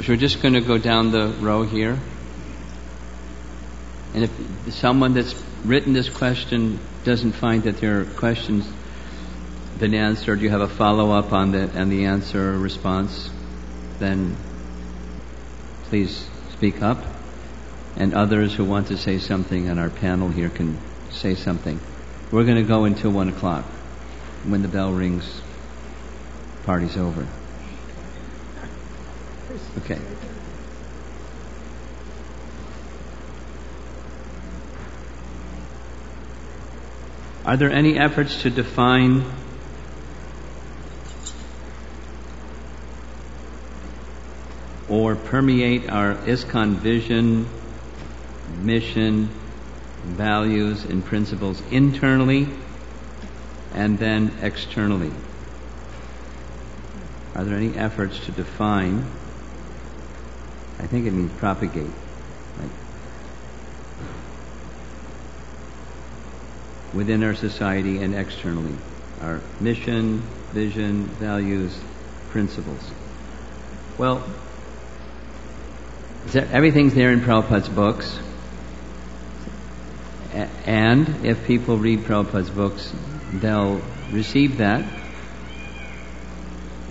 So we're just going to go down the row here. And if someone that's written this question doesn't find that their question's been answered, you have a follow up on the on the answer response, then please speak up. And others who want to say something on our panel here can say something. We're going to go until one o'clock. When the bell rings, party's over. Okay. Are there any efforts to define or permeate our ISKCON vision, mission, values, and principles internally and then externally? Are there any efforts to define? I think it means propagate. Like within our society and externally. Our mission, vision, values, principles. Well, everything's there in Prabhupada's books. And if people read Prabhupada's books, they'll receive that.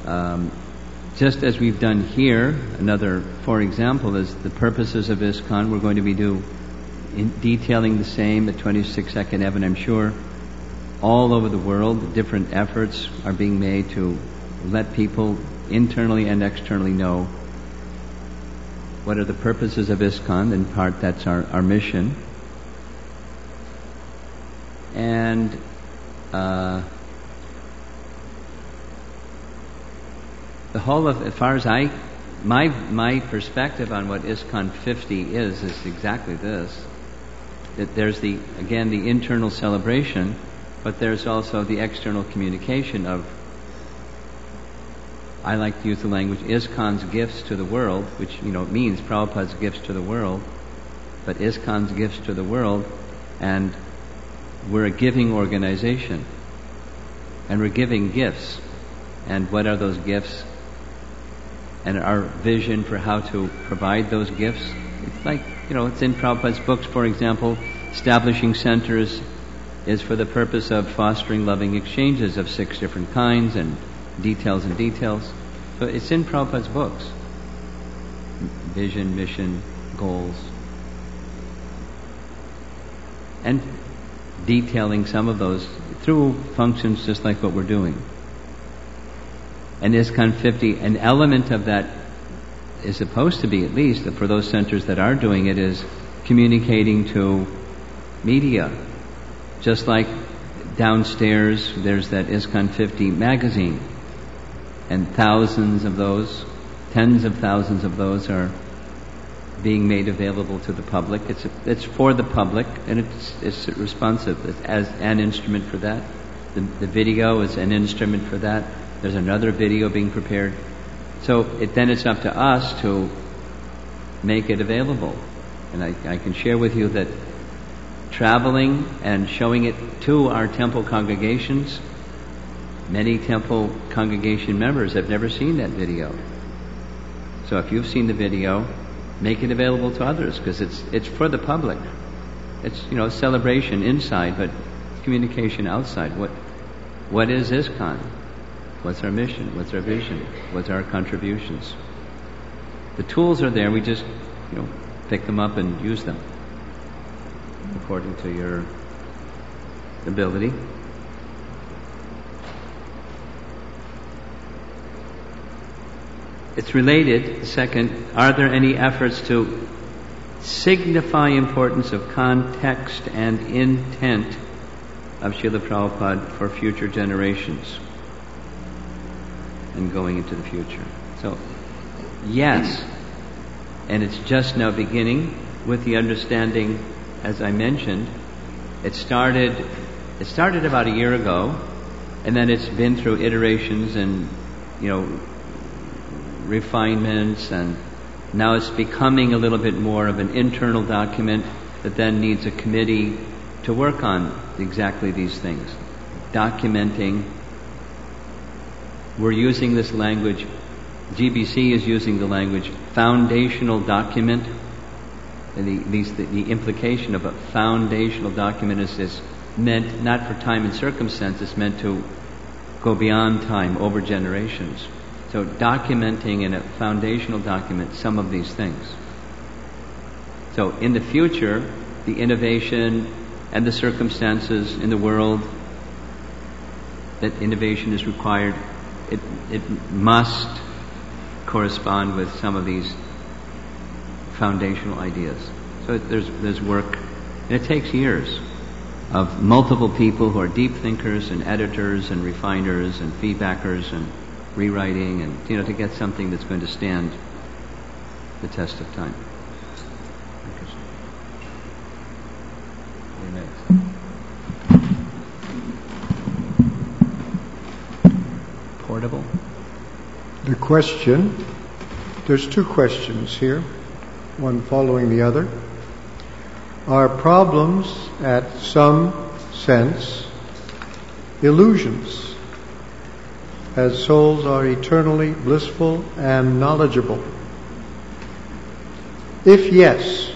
Um, just as we've done here, another, for example, is the purposes of ISKCON. We're going to be do detailing the same at 26 Second Ave, I'm sure all over the world, different efforts are being made to let people internally and externally know what are the purposes of ISKCON. In part, that's our, our mission. And uh, the whole of, as far as I, my my perspective on what ISKCON 50 is, is exactly this: that there's the again the internal celebration, but there's also the external communication of. I like to use the language ISKCON's gifts to the world, which you know means Prabhupada's gifts to the world, but ISKCON's gifts to the world, and we're a giving organization. And we're giving gifts. And what are those gifts? And our vision for how to provide those gifts. It's like, you know, it's in Prabhupada's books, for example, establishing centers is for the purpose of fostering loving exchanges of six different kinds and details and details. So it's in Prabhupada's books. Vision, mission, goals. And detailing some of those through functions just like what we're doing. And ISKCON 50, an element of that is supposed to be, at least for those centers that are doing it, is communicating to media. Just like downstairs, there's that ISKCON 50 magazine. And thousands of those, tens of thousands of those are being made available to the public. It's, it's for the public and it's, it's responsive as an instrument for that. The, the video is an instrument for that. There's another video being prepared. So it, then it's up to us to make it available. And I, I can share with you that traveling and showing it to our temple congregations, many temple congregation members have never seen that video. So if you've seen the video, make it available to others because it's it's for the public. It's you know a celebration inside, but communication outside. What what is ISKCON? What's our mission? What's our vision? What's our contributions? The tools are there. We just you know pick them up and use them according to your ability. It's related, second, are there any efforts to signify importance of context and intent of Srila Prabhupada for future generations and going into the future? So, yes, and it's just now beginning with the understanding, as I mentioned, it started, it started about a year ago, and then it's been through iterations and, you know, refinements and now it's becoming a little bit more of an internal document that then needs a committee to work on exactly these things. Documenting. We're using this language GBC is using the language foundational document. And the, these, the, the implication of a foundational document is, this meant not for time and circumstance, it's meant to go beyond time, over generations. So documenting in a foundational document some of these things. So in the future, the innovation and the circumstances in the world that innovation is required, it, must correspond with some of these foundational ideas. So there's, there's work, and it takes years of multiple people who are deep thinkers and editors and refiners and feedbackers and rewriting and, you know, to get something that's going to stand the test of time. Question, there's two questions here, one following the other. Are problems at some sense illusions, as souls are eternally blissful and knowledgeable? If yes,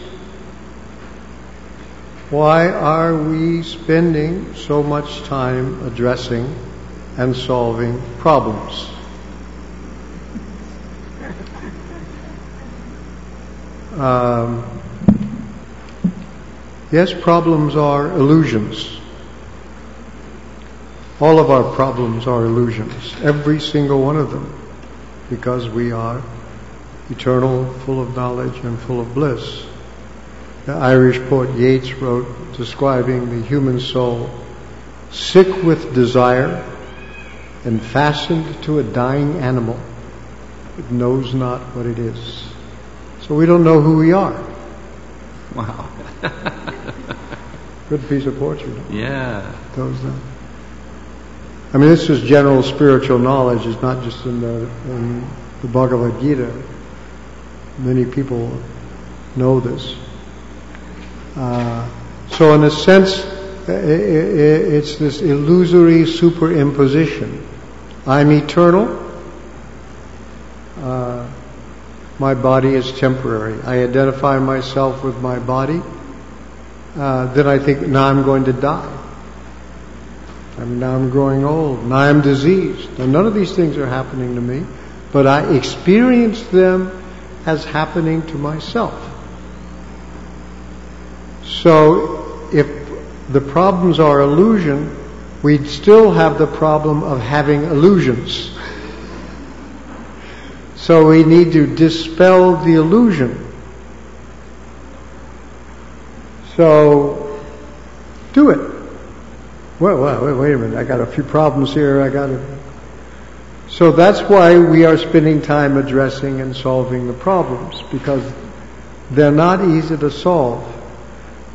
why are we spending so much time addressing and solving problems? Um, yes, problems are illusions. All of our problems are illusions, every single one of them, because we are eternal, full of knowledge, and full of bliss. The Irish poet Yeats wrote describing the human soul sick with desire and fastened to a dying animal. It knows not what it is. So we don't know who we are. Wow. Good piece of poetry. Yeah. Those that. I mean, this is general spiritual knowledge. It's not just in the, in the Bhagavad Gita. Many people know this. Uh, so, in a sense, it's this illusory superimposition. I'm eternal. Uh, my body is temporary. I identify myself with my body. Uh, then I think, now I'm going to die. I mean, now I'm growing old. Now I'm diseased. Now, none of these things are happening to me, but I experience them as happening to myself. So, if the problems are illusion, we'd still have the problem of having illusions. So we need to dispel the illusion. So, do it. Well, well, wait, wait a minute. I got a few problems here. I got to. So that's why we are spending time addressing and solving the problems because they're not easy to solve.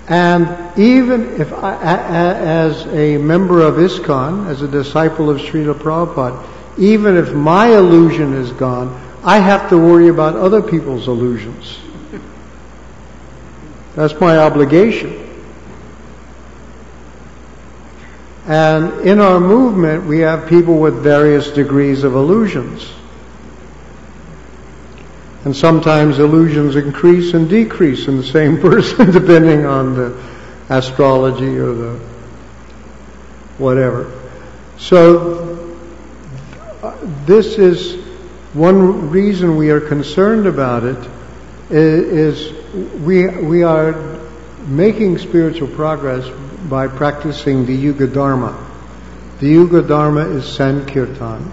And even if I, as a member of ISKCON, as a disciple of Srila Prabhupada, even if my illusion is gone, I have to worry about other people's illusions. That's my obligation. And in our movement, we have people with various degrees of illusions. And sometimes illusions increase and decrease in the same person depending on the astrology or the whatever. So, uh, this is one reason we are concerned about it is we, we are making spiritual progress by practicing the Yuga Dharma. The Yuga Dharma is Sankirtan,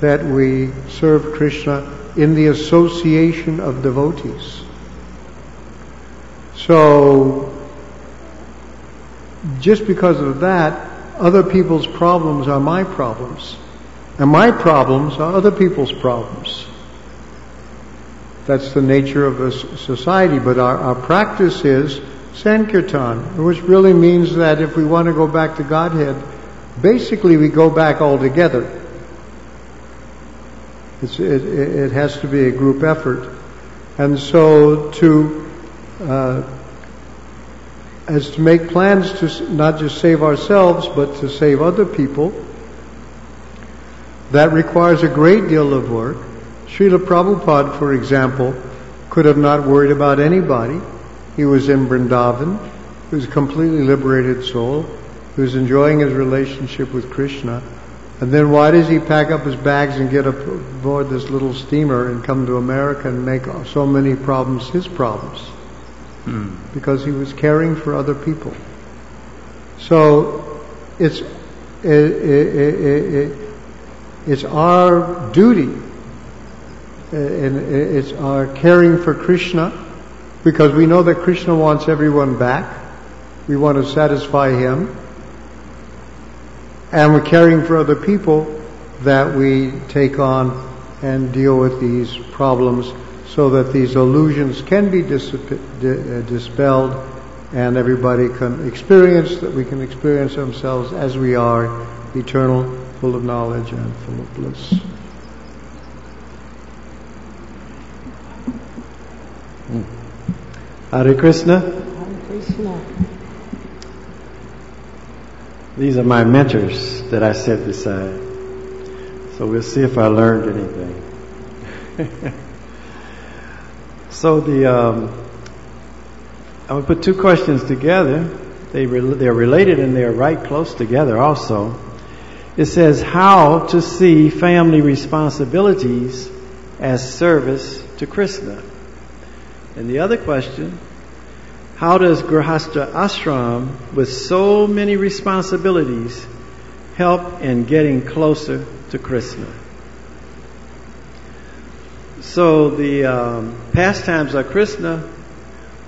that we serve Krishna in the association of devotees. So, just because of that, other people's problems are my problems. And my problems are other people's problems. That's the nature of a society, but our, our practice is Sankirtan, which really means that if we want to go back to Godhead, basically we go back all together. It, it, has to be a group effort. And so to, uh, as to make plans to not just save ourselves, but to save other people, that requires a great deal of work. Srila Prabhupada, for example, could have not worried about anybody. He was in Vrindavan. He was a completely liberated soul. He was enjoying his relationship with Krishna. And then why does he pack up his bags and get aboard this little steamer and come to America and make so many problems his problems? Hmm. Because he was caring for other people. So it's it, it, it, it's our duty and it's our caring for Krishna because we know that Krishna wants everyone back. We want to satisfy him and we're caring for other people that we take on and deal with these problems so that these illusions can be uh, dispelled and everybody can experience that we can experience ourselves as we are eternal full of knowledge and full of bliss Hare Krishna. Hare Krishna. These are my mentors that I sit beside. So we'll see if I learned anything. so the um, I'm going to put two questions together. They re- they're related and they're right close together also. It says how to see family responsibilities as service to Krishna. And the other question how does Grihastha Ashram, with so many responsibilities, help in getting closer to Krishna? So the um, pastimes of Krishna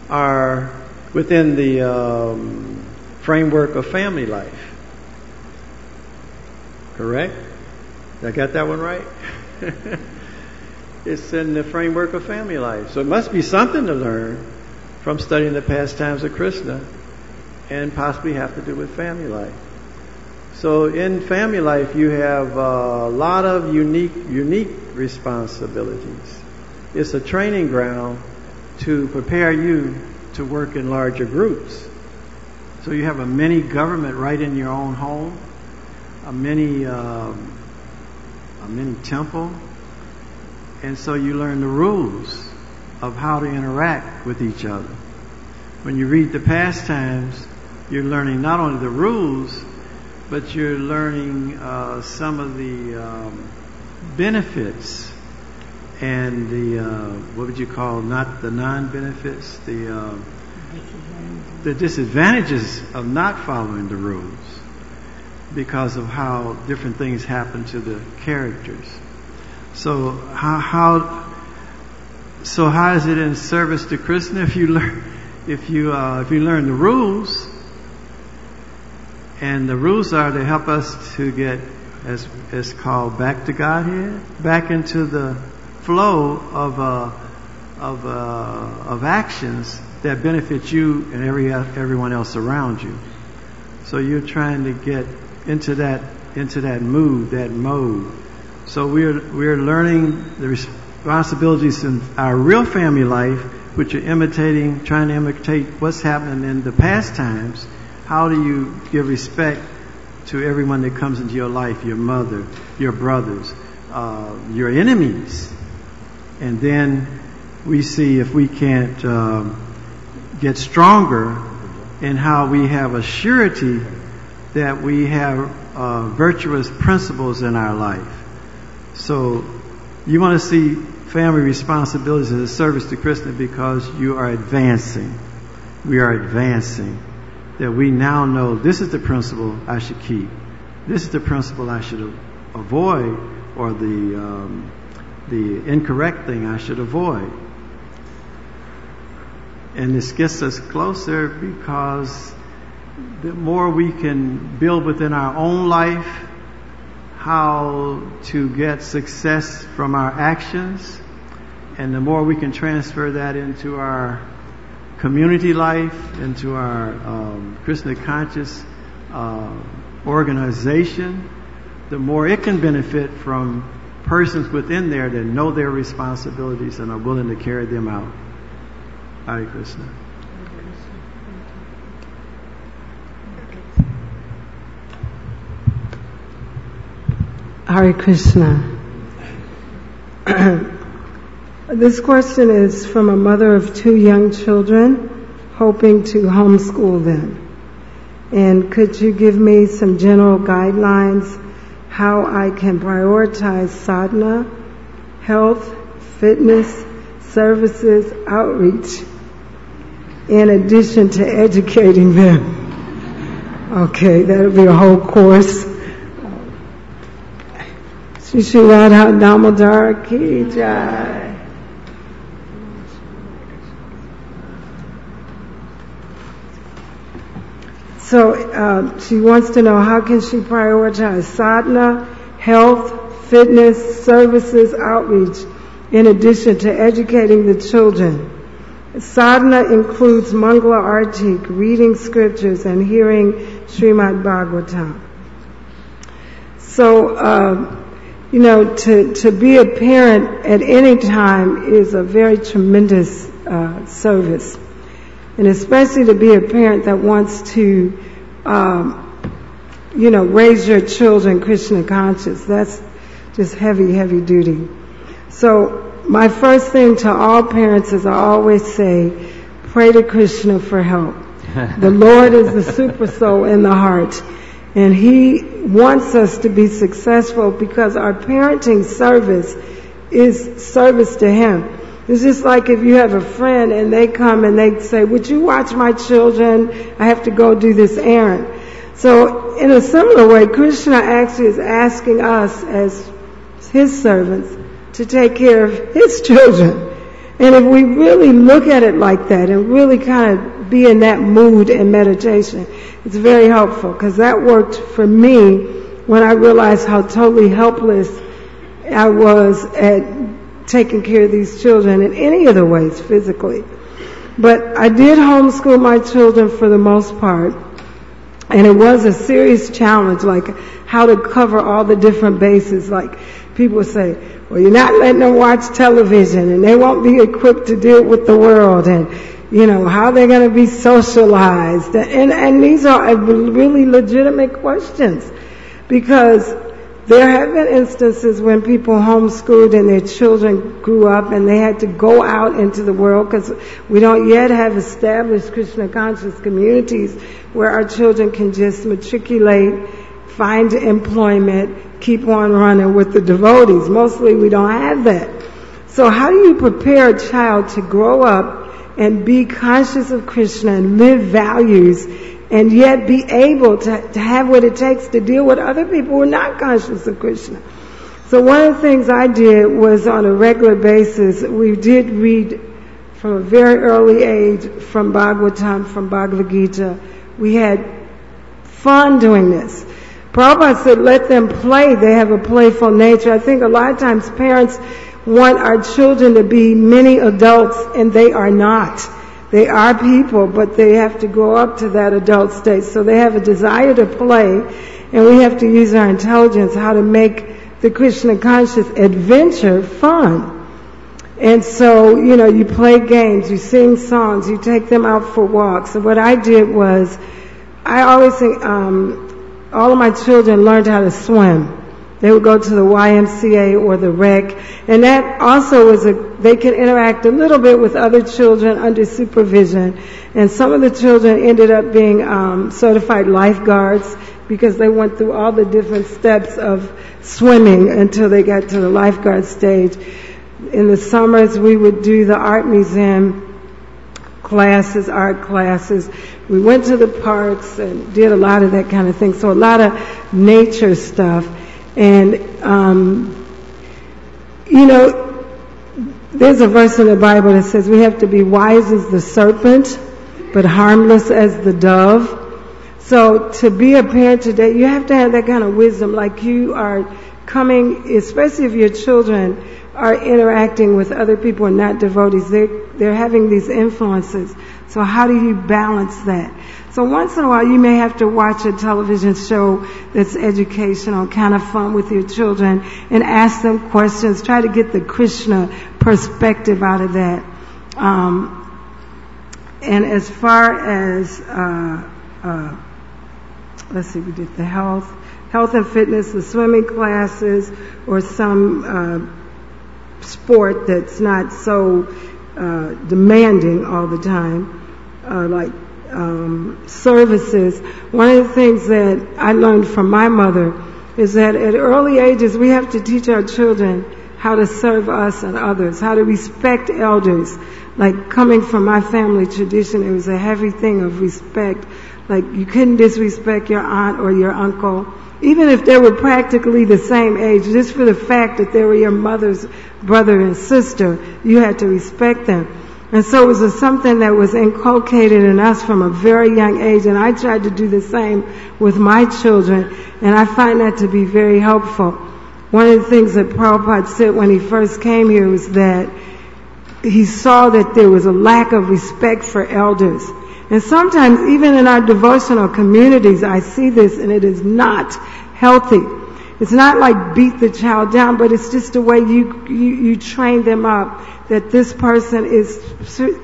are within the um, framework of family life. Correct? I got that one right? it's in the framework of family life. So it must be something to learn from studying the pastimes of Krishna and possibly have to do with family life. So in family life, you have a lot of unique, unique responsibilities. It's a training ground to prepare you to work in larger groups. So you have a mini government right in your own home, a mini, um, a mini temple, and so you learn the rules of how to interact with each other. When you read the pastimes, you're learning not only the rules, but you're learning uh, some of the um, benefits and the uh, what would you call not the non-benefits, the uh, the disadvantages of not following the rules because of how different things happen to the characters. So how how so how is it in service to Krishna if you learn if you uh, if you learn the rules? And the rules are to help us to get as it's called back to Godhead, back into the flow of uh, of uh, of actions that benefit you and every everyone else around you. So you're trying to get into that into that mood, that mode. So we're we're learning the responsibilities in our real family life, which are imitating, trying to imitate what's happening in the pastimes. How do you give respect to everyone that comes into your life, your mother, your brothers, uh, your enemies? And then we see if we can't um, get stronger in how we have a surety that we have uh, virtuous principles in our life. So you want to see family responsibilities as a service to Krishna because you are advancing. We are advancing. That we now know this is the principle I should keep. This is the principle I should avoid, or the um, the incorrect thing I should avoid. And this gets us closer because the more we can build within our own life how to get success from our actions, and the more we can transfer that into our community life, into our um, Krishna conscious uh, organization, the more it can benefit from persons within there that know their responsibilities and are willing to carry them out. Hare Krishna. Hare Krishna. this question is from a mother of two young children hoping to homeschool them. And could you give me some general guidelines how I can prioritize sadhana, health, fitness, services, outreach, in addition to educating them? Okay, that'll be a whole course. Shri Radha Damodar Ki Jai. So uh, she wants to know how can she prioritize sadhana, health, fitness, services, outreach, in addition to educating the children. Sadhana includes Mangala Artik, reading scriptures and hearing Srimad Bhagavatam. So, uh, you know, to, to be a parent at any time is a very tremendous uh, service. And especially to be a parent that wants to, um, you know, raise your children Krishna conscious. That's just heavy, heavy duty. So my first thing to all parents is I always say, pray to Krishna for help. the Lord is the super soul in the heart. And He wants us to be successful because our parenting service is service to Him. It's just like if you have a friend and they come and they say, would you watch my children? I have to go do this errand. So in a similar way, Krishna actually is asking us as his servants to take care of his children. And if we really look at it like that and really kind of be in that mood and meditation, it's very helpful because that worked for me when I realized how totally helpless I was at taking care of these children in any of the ways physically. But I did homeschool my children for the most part. And it was a serious challenge, like how to cover all the different bases. Like people say, well, you're not letting them watch television and they won't be equipped to deal with the world and, you know, how they're going to be socialized. And, and these are uh, really legitimate questions because there have been instances when people homeschooled and their children grew up and they had to go out into the world because we don't yet have established Krishna conscious communities where our children can just matriculate, find employment, keep on running with the devotees. Mostly we don't have that. So how do you prepare a child to grow up and be conscious of Krishna and live values and yet be able to, to have what it takes to deal with other people who are not conscious of Krishna. So one of the things I did was on a regular basis, we did read from a very early age from Bhagavatam, from Bhagavad Gita. We had fun doing this. Prabhupada said, let them play. They have a playful nature. I think a lot of times parents want our children to be many adults and they are not. They are people, but they have to grow up to that adult state. So they have a desire to play, and we have to use our intelligence how to make the Krishna conscious adventure fun. And so, you know, you play games, you sing songs, you take them out for walks. So what I did was, I always think, um, all of my children learned how to swim. They would go to the YMCA or the rec. And that also was a, they can interact a little bit with other children under supervision. And some of the children ended up being um, certified lifeguards because they went through all the different steps of swimming until they got to the lifeguard stage. In the summers, we would do the art museum classes, art classes. We went to the parks and did a lot of that kind of thing. So a lot of nature stuff. And, um, you know, there's a verse in the Bible that says we have to be wise as the serpent, but harmless as the dove. So to be a parent today, you have to have that kind of wisdom, like you are coming, especially if your children are interacting with other people and not devotees. They're, they're having these influences. So how do you balance that? So once in a while you may have to watch a television show that's educational, kind of fun with your children and ask them questions. Try to get the Krishna perspective out of that. Um, and as far as, uh, uh, let's see, we did the health, health and fitness, the swimming classes, or some uh, sport that's not so uh, demanding all the time, uh, like um, services. One of the things that I learned from my mother is that at early ages we have to teach our children how to serve us and others, how to respect elders. Like coming from my family tradition, it was a heavy thing of respect. Like you couldn't disrespect your aunt or your uncle, even if they were practically the same age, just for the fact that they were your mother's brother and sister, you had to respect them. And so it was something that was inculcated in us from a very young age, and I tried to do the same with my children, and I find that to be very helpful. One of the things that Prabhupada said when he first came here was that he saw that there was a lack of respect for elders. And sometimes, even in our devotional communities, I see this, and it is not healthy. It's not like beat the child down, but it's just the way you, you, you train them up that this person is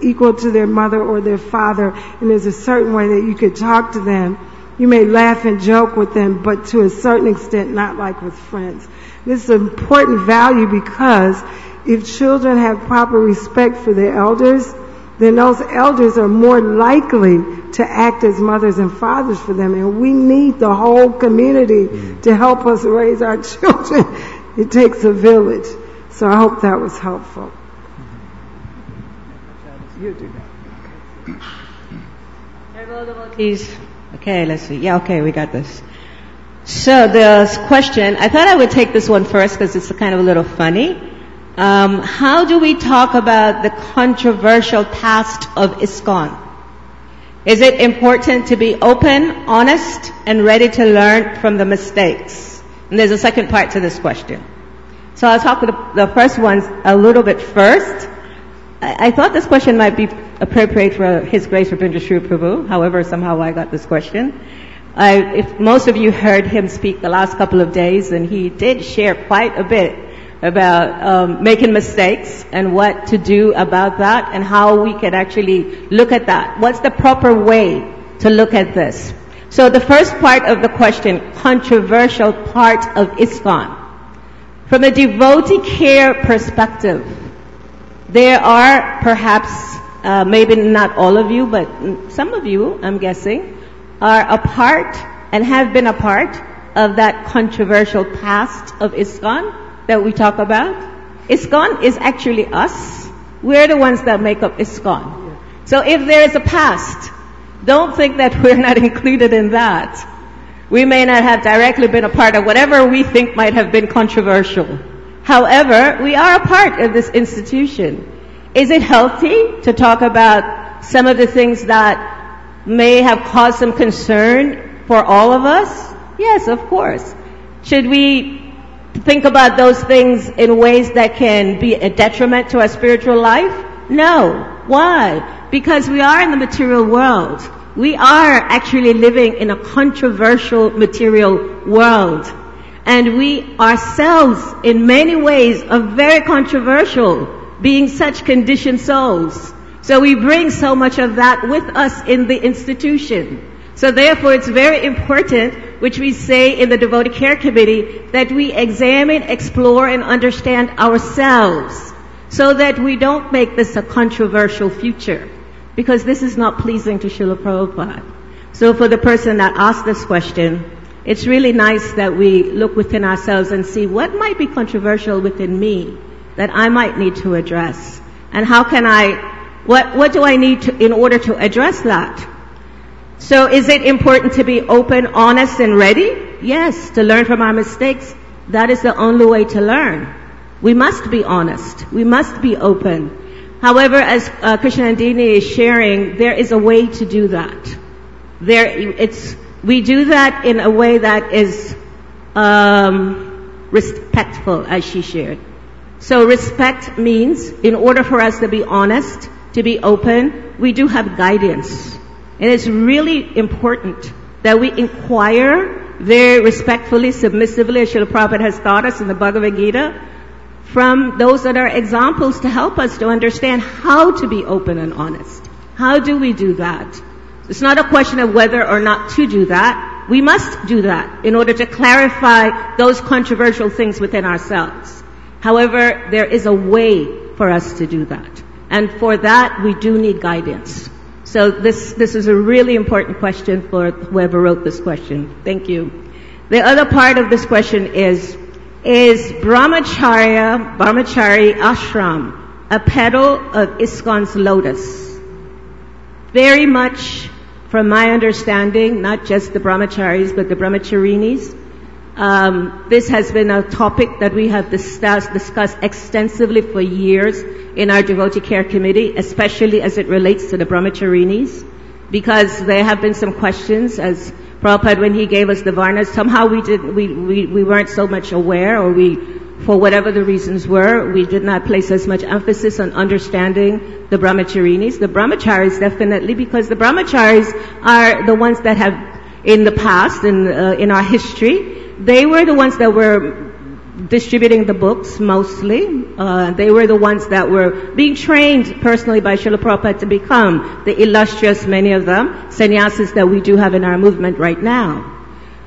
equal to their mother or their father, and there's a certain way that you could talk to them. You may laugh and joke with them, but to a certain extent, not like with friends. This is an important value because if children have proper respect for their elders, then those elders are more likely to act as mothers and fathers for them. And we need the whole community mm. to help us raise our children. It takes a village. So I hope that was helpful. Mm-hmm. You do that. Okay, let's see. Yeah, okay, we got this. So the question, I thought I would take this one first because it's kind of a little funny. Um, how do we talk about the controversial past of ISKCON? Is it important to be open, honest, and ready to learn from the mistakes? And there's a second part to this question. So I'll talk with the, first ones a little bit first. I, I, thought this question might be appropriate for His Grace Ravindra Svarupa Prabhu. However, somehow I got this question. I, if most of you heard him speak the last couple of days, and he did share quite a bit about um, making mistakes and what to do about that, and how we could actually look at that. What's the proper way to look at this? So the first part of the question, controversial part of ISKCON. From a devotee care perspective, there are perhaps, uh, maybe not all of you, but some of you, I'm guessing, are a part and have been a part of that controversial past of ISKCON that we talk about. ISKCON is actually us. We're the ones that make up ISKCON. So if there is a past, don't think that we're not included in that. We may not have directly been a part of whatever we think might have been controversial. However, we are a part of this institution. Is it healthy to talk about some of the things that may have caused some concern for all of us? Yes, of course. Should we think about those things in ways that can be a detriment to our spiritual life? No. Why? Because we are in the material world. We are actually living in a controversial material world. And we ourselves, in many ways, are very controversial, being such conditioned souls. So we bring so much of that with us in the institution. So therefore it's very important, which we say in the Devotee Care Committee, that we examine, explore, and understand ourselves so that we don't make this a controversial future. Because this is not pleasing to Srila Prabhupada. So for the person that asked this question, it's really nice that we look within ourselves and see what might be controversial within me that I might need to address. And how can I what, what do I need to, in order to address that? So is it important to be open, honest, and ready? Yes, to learn from our mistakes. That is the only way to learn. We must be honest. We must be open. However, as uh, Krsnanandini is sharing, there is a way to do that. There, it's, we do that in a way that is um, respectful, as she shared. So respect means, in order for us to be honest, to be open, we do have guidance. And it's really important that we inquire very respectfully, submissively, as Srila Prabhupada has taught us in the Bhagavad Gita, from those that are examples to help us to understand how to be open and honest. How do we do that? It's not a question of whether or not to do that. We must do that in order to clarify those controversial things within ourselves. However, there is a way for us to do that. And for that, we do need guidance. So this, this is a really important question for whoever wrote this question. Thank you. The other part of this question is, is Brahmacharya, Brahmachari Ashram a petal of ISKCON's lotus? Very much from my understanding, not just the brahmacharis, but the brahmacharinis, um, this has been a topic that we have discussed, discussed extensively for years in our devotee care committee, especially as it relates to the brahmacharinis, because there have been some questions as Prabhupada, when he gave us the varnas, somehow we did we, we, we weren't so much aware or we for whatever the reasons were, we did not place as much emphasis on understanding the brahmacharinis. The brahmacharis definitely, because the brahmacharis are the ones that have, in the past, in, uh, in our history, they were the ones that were distributing the books mostly. Uh, they were the ones that were being trained personally by Srila Prabhupada to become the illustrious, many of them, sannyasis that we do have in our movement right now.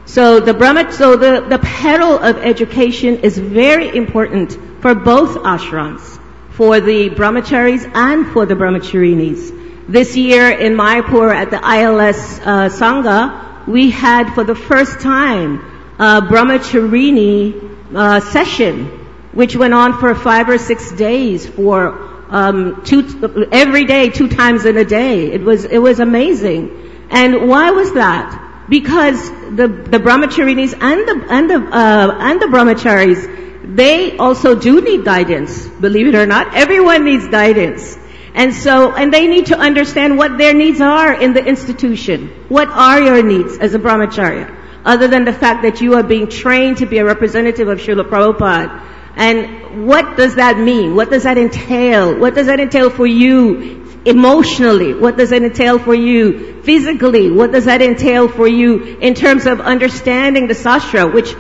So the Brahma, so the, the petal of education is very important for both ashrams, for the brahmacharis and for the brahmacharinis. This year in Mayapur at the ILS uh, Sangha, we had for the first time a brahmacharini uh, session, which went on for five or six days for um, two, every day, two times in a day. It was it was amazing. And why was that? because the, the brahmacharinis and the, and the, uh, and the brahmacharis, they also do need guidance, believe it or not. Everyone needs guidance. And so, and they need to understand what their needs are in the institution. What are your needs as a brahmacharya? Other than the fact that you are being trained to be a representative of Srila Prabhupada. And what does that mean? What does that entail? What does that entail for you emotionally? What does that entail for you physically? What does that entail for you in terms of understanding the sastra, which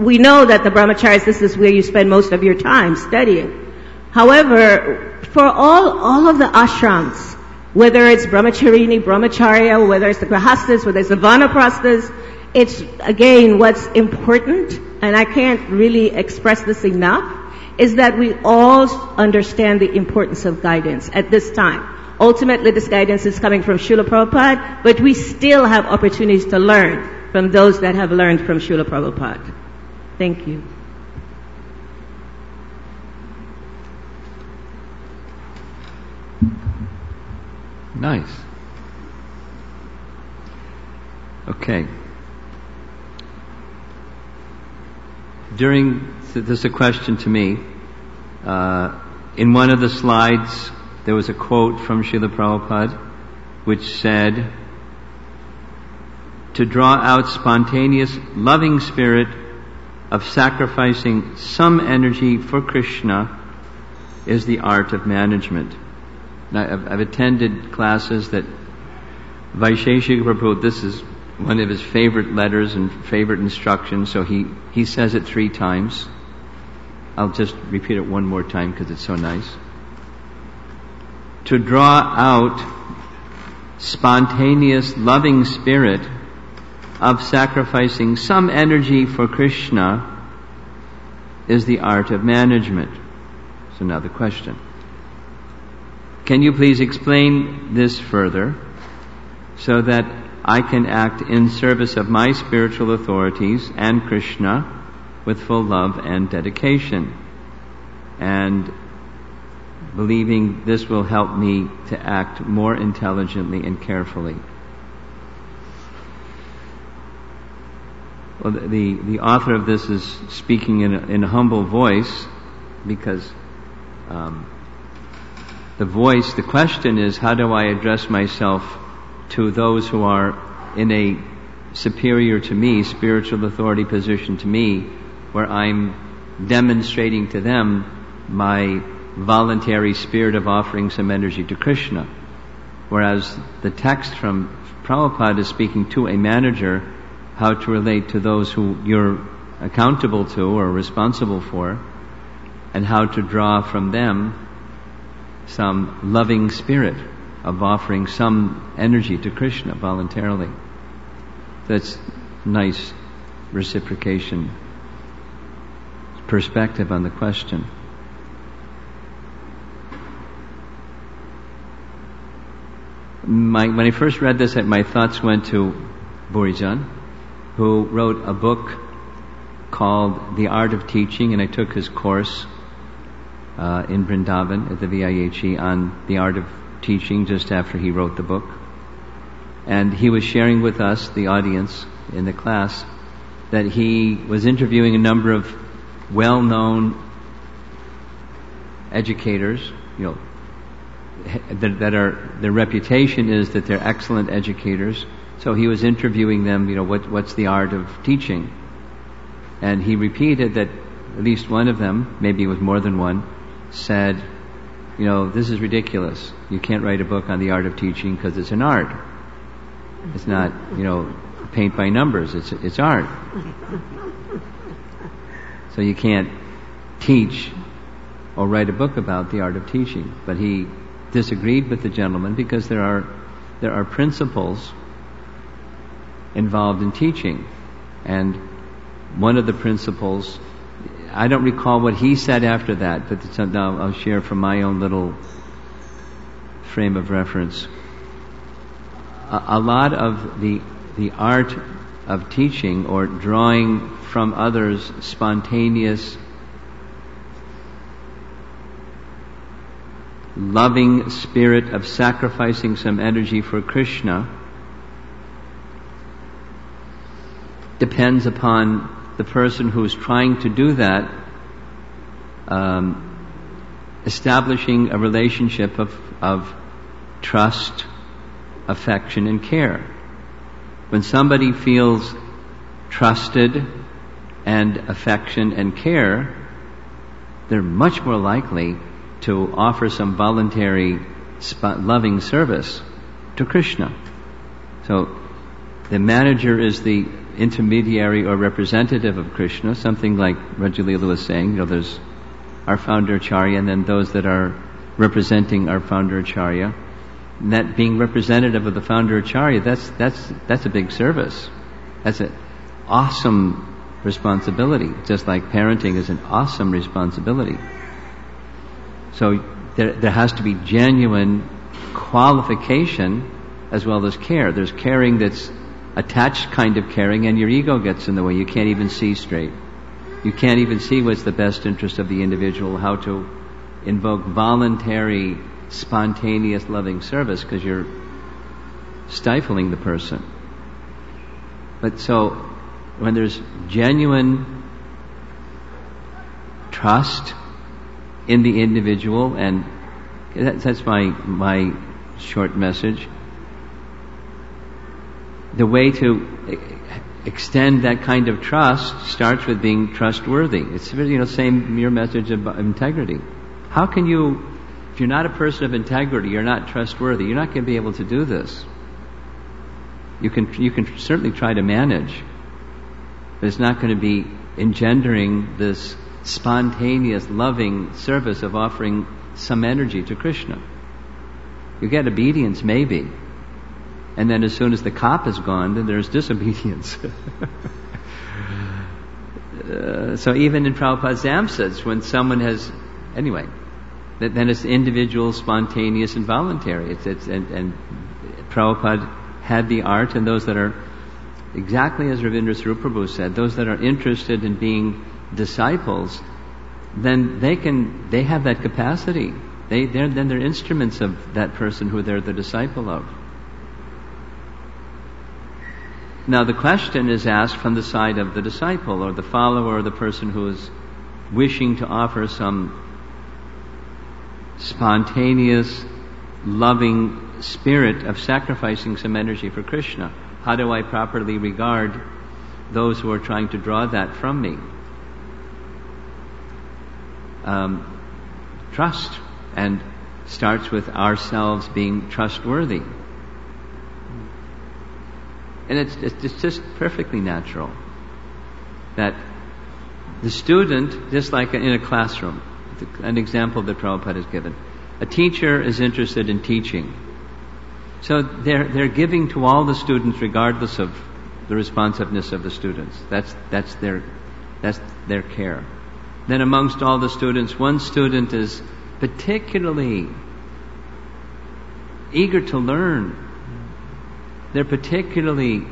we know that the brahmacharis, this is where you spend most of your time studying. However, for all, all of the ashrams, whether it's brahmacharini, brahmacharya, whether it's the grahastas, whether it's the vanaprasthas, it's again what's important, and I can't really express this enough, is that we all understand the importance of guidance at this time. Ultimately, this guidance is coming from Srila Prabhupada, but we still have opportunities to learn from those that have learned from Srila Prabhupada. Thank you. Nice. Okay. During, this a question to me. Uh, in one of the slides, there was a quote from Srila Prabhupada which said, to draw out spontaneous loving spirit of sacrificing some energy for Krishna is the art of management. Now, I've, I've attended classes that Vaisheshika Prabhu, this is one of his favorite letters and favorite instructions, so he, he says it three times. I'll just repeat it one more time because it's so nice. To draw out spontaneous loving spirit of sacrificing some energy for Krishna is the art of management. So now the question. Can you please explain this further so that I can act in service of my spiritual authorities and Krishna with full love and dedication. And believing this will help me to act more intelligently and carefully. Well, the, the author of this is speaking in a, in a humble voice because um, the voice, the question is, how do I address myself to those who are in a superior to me, spiritual authority position to me, where I'm demonstrating to them my voluntary spirit of offering some energy to Krishna. Whereas the text from Prabhupada is speaking to a manager how to relate to those who you're accountable to or responsible for and how to draw from them some loving spirit of offering some energy to Krishna voluntarily. That's nice reciprocation perspective on the question. My, when I first read this, my thoughts went to Bhurijan, who wrote a book called The Art of Teaching, and I took his course uh, in Brindavan at the VIHE on the art of teaching just after he wrote the book. And he was sharing with us, the audience in the class, that he was interviewing a number of well-known educators, you know, that, that, are their reputation is that they're excellent educators. So he was interviewing them, you know, what, what's the art of teaching? And he repeated that at least one of them, maybe it was more than one, said, you know, this is ridiculous. You can't write a book on the art of teaching because it's an art. It's not, you know, paint by numbers. It's it's art. So you can't teach or write a book about the art of teaching. But he disagreed with the gentleman because there are there are principles involved in teaching, and one of the principles. I don't recall what he said after that, but uh, I'll share from my own little frame of reference. A, a lot of the the art of teaching or drawing from others spontaneous loving spirit of sacrificing some energy for Krishna depends upon the person who is trying to do that um, establishing a relationship of, of trust, affection, and care. When somebody feels trusted and affection and care, they're much more likely to offer some voluntary loving service to Krishna. So the manager is the intermediary or representative of Krishna, something like Vraja Lila was saying, you know, there's our founder Acharya and then those that are representing our founder Acharya. And that being representative of the founder Acharya, that's, that's, that's a big service. That's an awesome responsibility, just like parenting is an awesome responsibility. So there, there has to be genuine qualification as well as care. There's caring that's attached kind of caring and your ego gets in the way. You can't even see straight. You can't even see what's the best interest of the individual, how to invoke voluntary, spontaneous loving service because you're stifling the person. But so, when there's genuine trust in the individual, and that's my, my short message. The way to extend that kind of trust starts with being trustworthy. It's you know same your message of integrity. How can you, if you're not a person of integrity, you're not trustworthy. You're not going to be able to do this. You can you can certainly try to manage, but it's not going to be engendering this spontaneous, loving service of offering some energy to Krishna. You get obedience, maybe. And then as soon as the cop is gone, then there's disobedience. uh, so even in Prabhupada's Amsats, when someone has, anyway, then it's individual, spontaneous, and voluntary. It's, it's, and, and Prabhupada had the art, and those that are, exactly as Ravindra Prabhu said, those that are interested in being disciples, then they can, they have that capacity. They, they're, then they're instruments of that person who they're the disciple of. Now the question is asked from the side of the disciple or the follower or the person who is wishing to offer some spontaneous, loving spirit of sacrificing some energy for Krishna. How do I properly regard those who are trying to draw that from me? um, trust and starts with ourselves being trustworthy. And it's, it's just perfectly natural that the student, just like in a classroom, an example that Prabhupada has given, a teacher is interested in teaching. So they're, they're giving to all the students regardless of the responsiveness of the students. That's, that's, their, that's their care. Then amongst all the students, one student is particularly eager to learn. They're particularly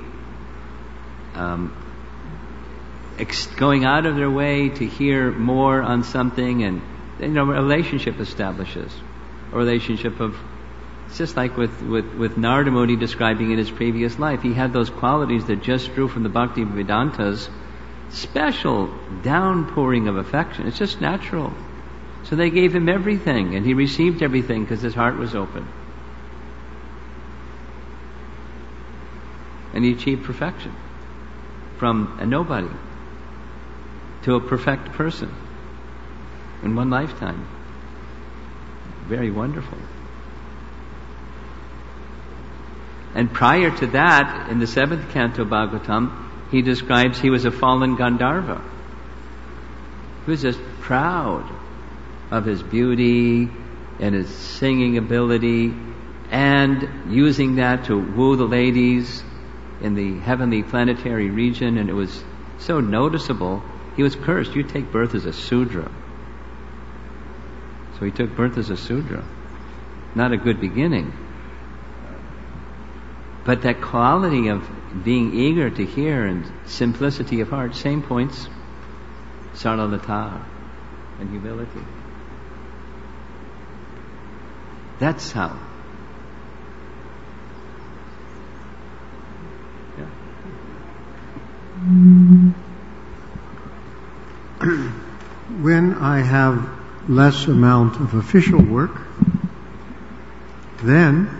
um, ex- going out of their way to hear more on something, and you know, a relationship establishes. A relationship of it's just like with, with, with Narada Muni describing in his previous life. He had those qualities that just drew from the Bhakti Vedantas special downpouring of affection. It's just natural. So they gave him everything, and he received everything because his heart was open. And he achieved perfection from a nobody to a perfect person in one lifetime. Very wonderful. And prior to that, in the seventh canto of Bhagavatam, he describes he was a fallen Gandharva. He was just proud of his beauty and his singing ability and using that to woo the ladies in the heavenly planetary region and it was so noticeable he was cursed you take birth as a sudra so he took birth as a sudra not a good beginning but that quality of being eager to hear and simplicity of heart, same points, saralata and humility. That's how. when I have less amount of official work, then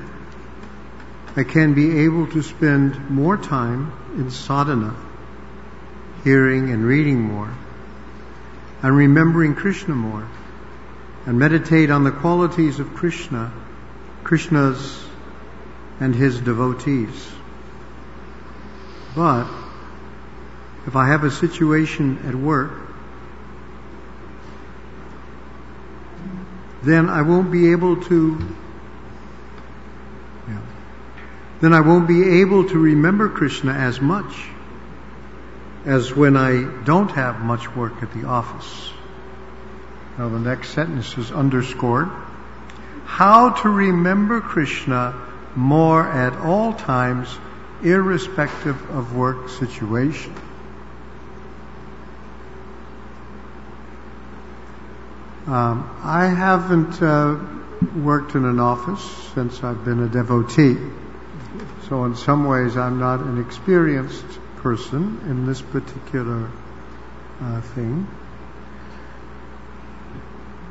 I can be able to spend more time in sadhana, hearing and reading more, and remembering Krishna more, and meditate on the qualities of Krishna, Krishna's and his devotees. But if I have a situation at work, then I won't be able to then I won't be able to remember Krishna as much as when I don't have much work at the office. Now the next sentence is underscored. How to remember Krishna more at all times, irrespective of work situation. Um, I haven't uh, worked in an office since I've been a devotee. So in some ways, I'm not an experienced person in this particular uh, thing.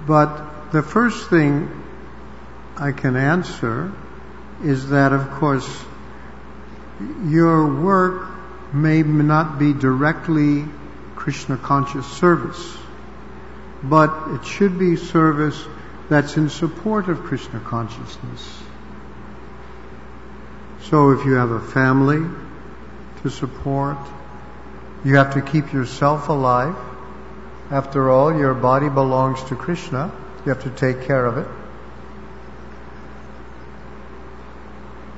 But the first thing I can answer is that, of course, your work may not be directly Krishna conscious service, but it should be service that's in support of Krishna consciousness. So if you have a family to support, you have to keep yourself alive. After all, your body belongs to Krishna. You have to take care of it.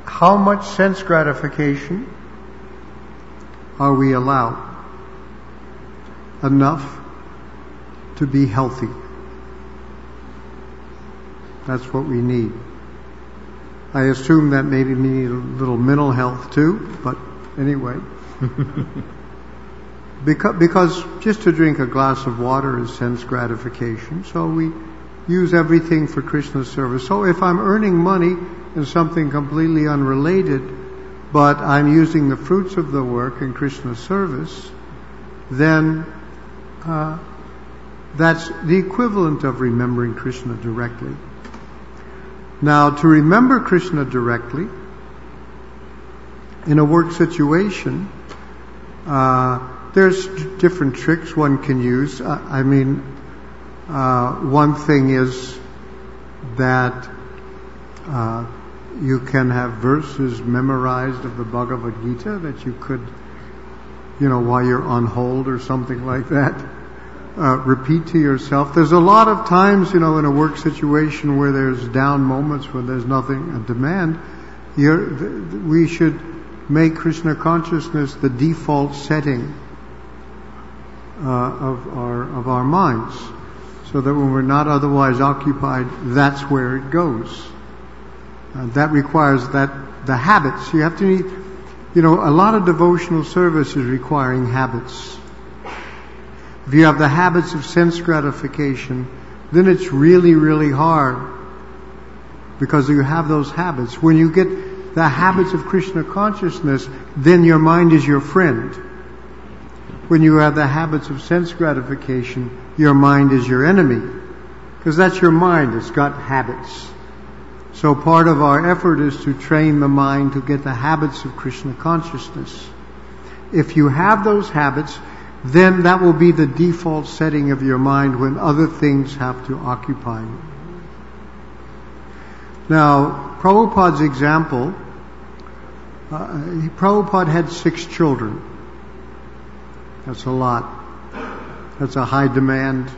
How much sense gratification are we allowed? Enough to be healthy. That's what we need. I assume that maybe we need a little mental health too, but anyway. because, because just to drink a glass of water is sense gratification, so we use everything for Krishna's service. So if I'm earning money in something completely unrelated, but I'm using the fruits of the work in Krishna's service, then uh, that's the equivalent of remembering Krishna directly. Now, to remember Krishna directly in a work situation, uh, there's different tricks one can use. Uh, I mean, uh, one thing is that uh, you can have verses memorized of the Bhagavad Gita that you could, you know, while you're on hold or something like that uh, repeat to yourself. There's a lot of times, you know, in a work situation where there's down moments where there's nothing a demand. we should make Krishna consciousness the default setting uh, of our of our minds, so that when we're not otherwise occupied, that's where it goes. Uh, that requires that the habits you have to need. You know, a lot of devotional service is requiring habits. If you have the habits of sense gratification, then it's really, really hard because you have those habits. When you get the habits of Krishna consciousness, then your mind is your friend. When you have the habits of sense gratification, your mind is your enemy. Because that's your mind, it's got habits. So part of our effort is to train the mind to get the habits of Krishna consciousness. If you have those habits, then that will be the default setting of your mind when other things have to occupy you. Now, Prabhupada's example, uh, Prabhupada had six children. That's a lot. That's a high demand.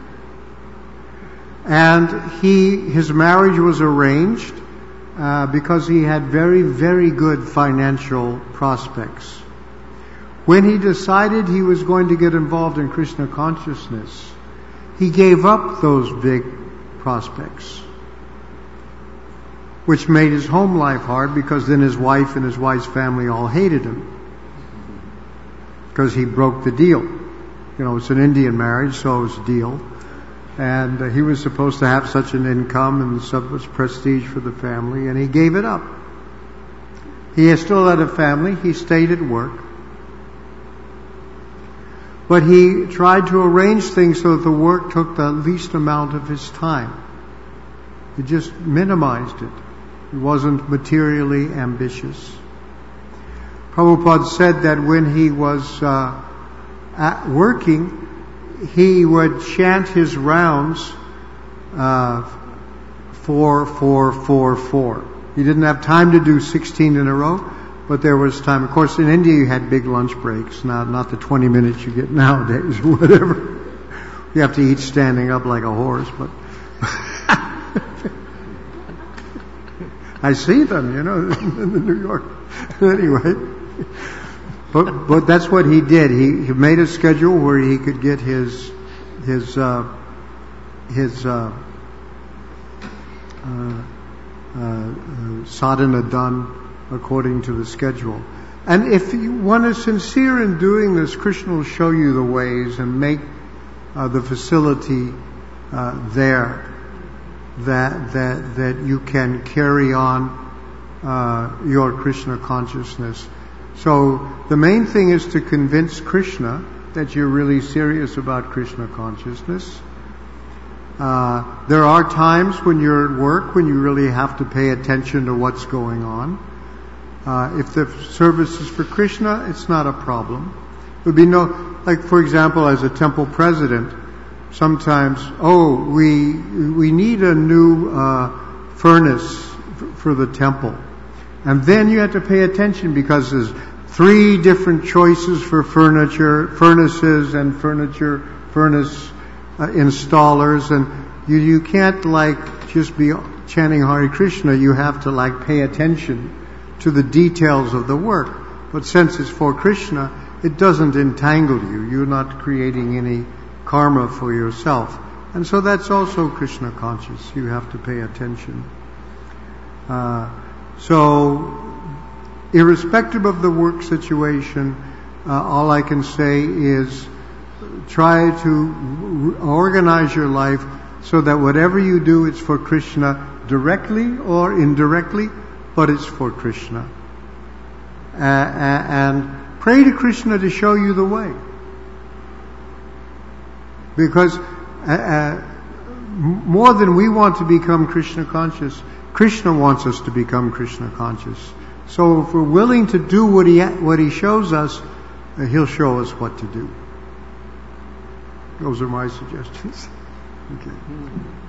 And he, his marriage was arranged uh, because he had very, very good financial prospects. When he decided he was going to get involved in Krishna consciousness, he gave up those big prospects, which made his home life hard because then his wife and his wife's family all hated him because he broke the deal. You know, it's an Indian marriage, so it's a deal. And uh, he was supposed to have such an income and so much prestige for the family, and he gave it up. He still had a family. He stayed at work. But he tried to arrange things so that the work took the least amount of his time. He just minimized it. He wasn't materially ambitious. Prabhupada said that when he was uh, working, he would chant his rounds uh, four, four, four, four. He didn't have time to do 16 in a row, but there was time. Of course, in India you had big lunch breaks, not not the 20 minutes you get nowadays or whatever. You have to eat standing up like a horse, but I see them, you know, in New York. anyway, but but that's what he did. He he made a schedule where he could get his his uh, his uh, uh, uh, sadhana done according to the schedule. And if one is sincere in doing this, Krishna will show you the ways and make uh, the facility uh, there that that that you can carry on uh, your Krishna consciousness. So the main thing is to convince Krishna that you're really serious about Krishna consciousness. Uh, there are times when you're at work when you really have to pay attention to what's going on. Uh, if the service is for Krishna, it's not a problem. It would be no, like for example, as a temple president, sometimes, oh, we we need a new uh, furnace for the temple, and then you have to pay attention because there's three different choices for furniture, furnaces, and furniture furnace uh, installers, and you you can't like just be chanting Hare Krishna. You have to like pay attention to the details of the work. But since it's for Krishna, it doesn't entangle you. You're not creating any karma for yourself. And so that's also Krishna conscious. You have to pay attention. Uh, so, irrespective of the work situation, uh, all I can say is try to organize your life so that whatever you do, it's for Krishna directly or indirectly, but it's for Krishna. Uh, and pray to Krishna to show you the way. Because uh, more than we want to become Krishna conscious, Krishna wants us to become Krishna conscious. So if we're willing to do what he what he shows us, uh, he'll show us what to do. Those are my suggestions. Okay.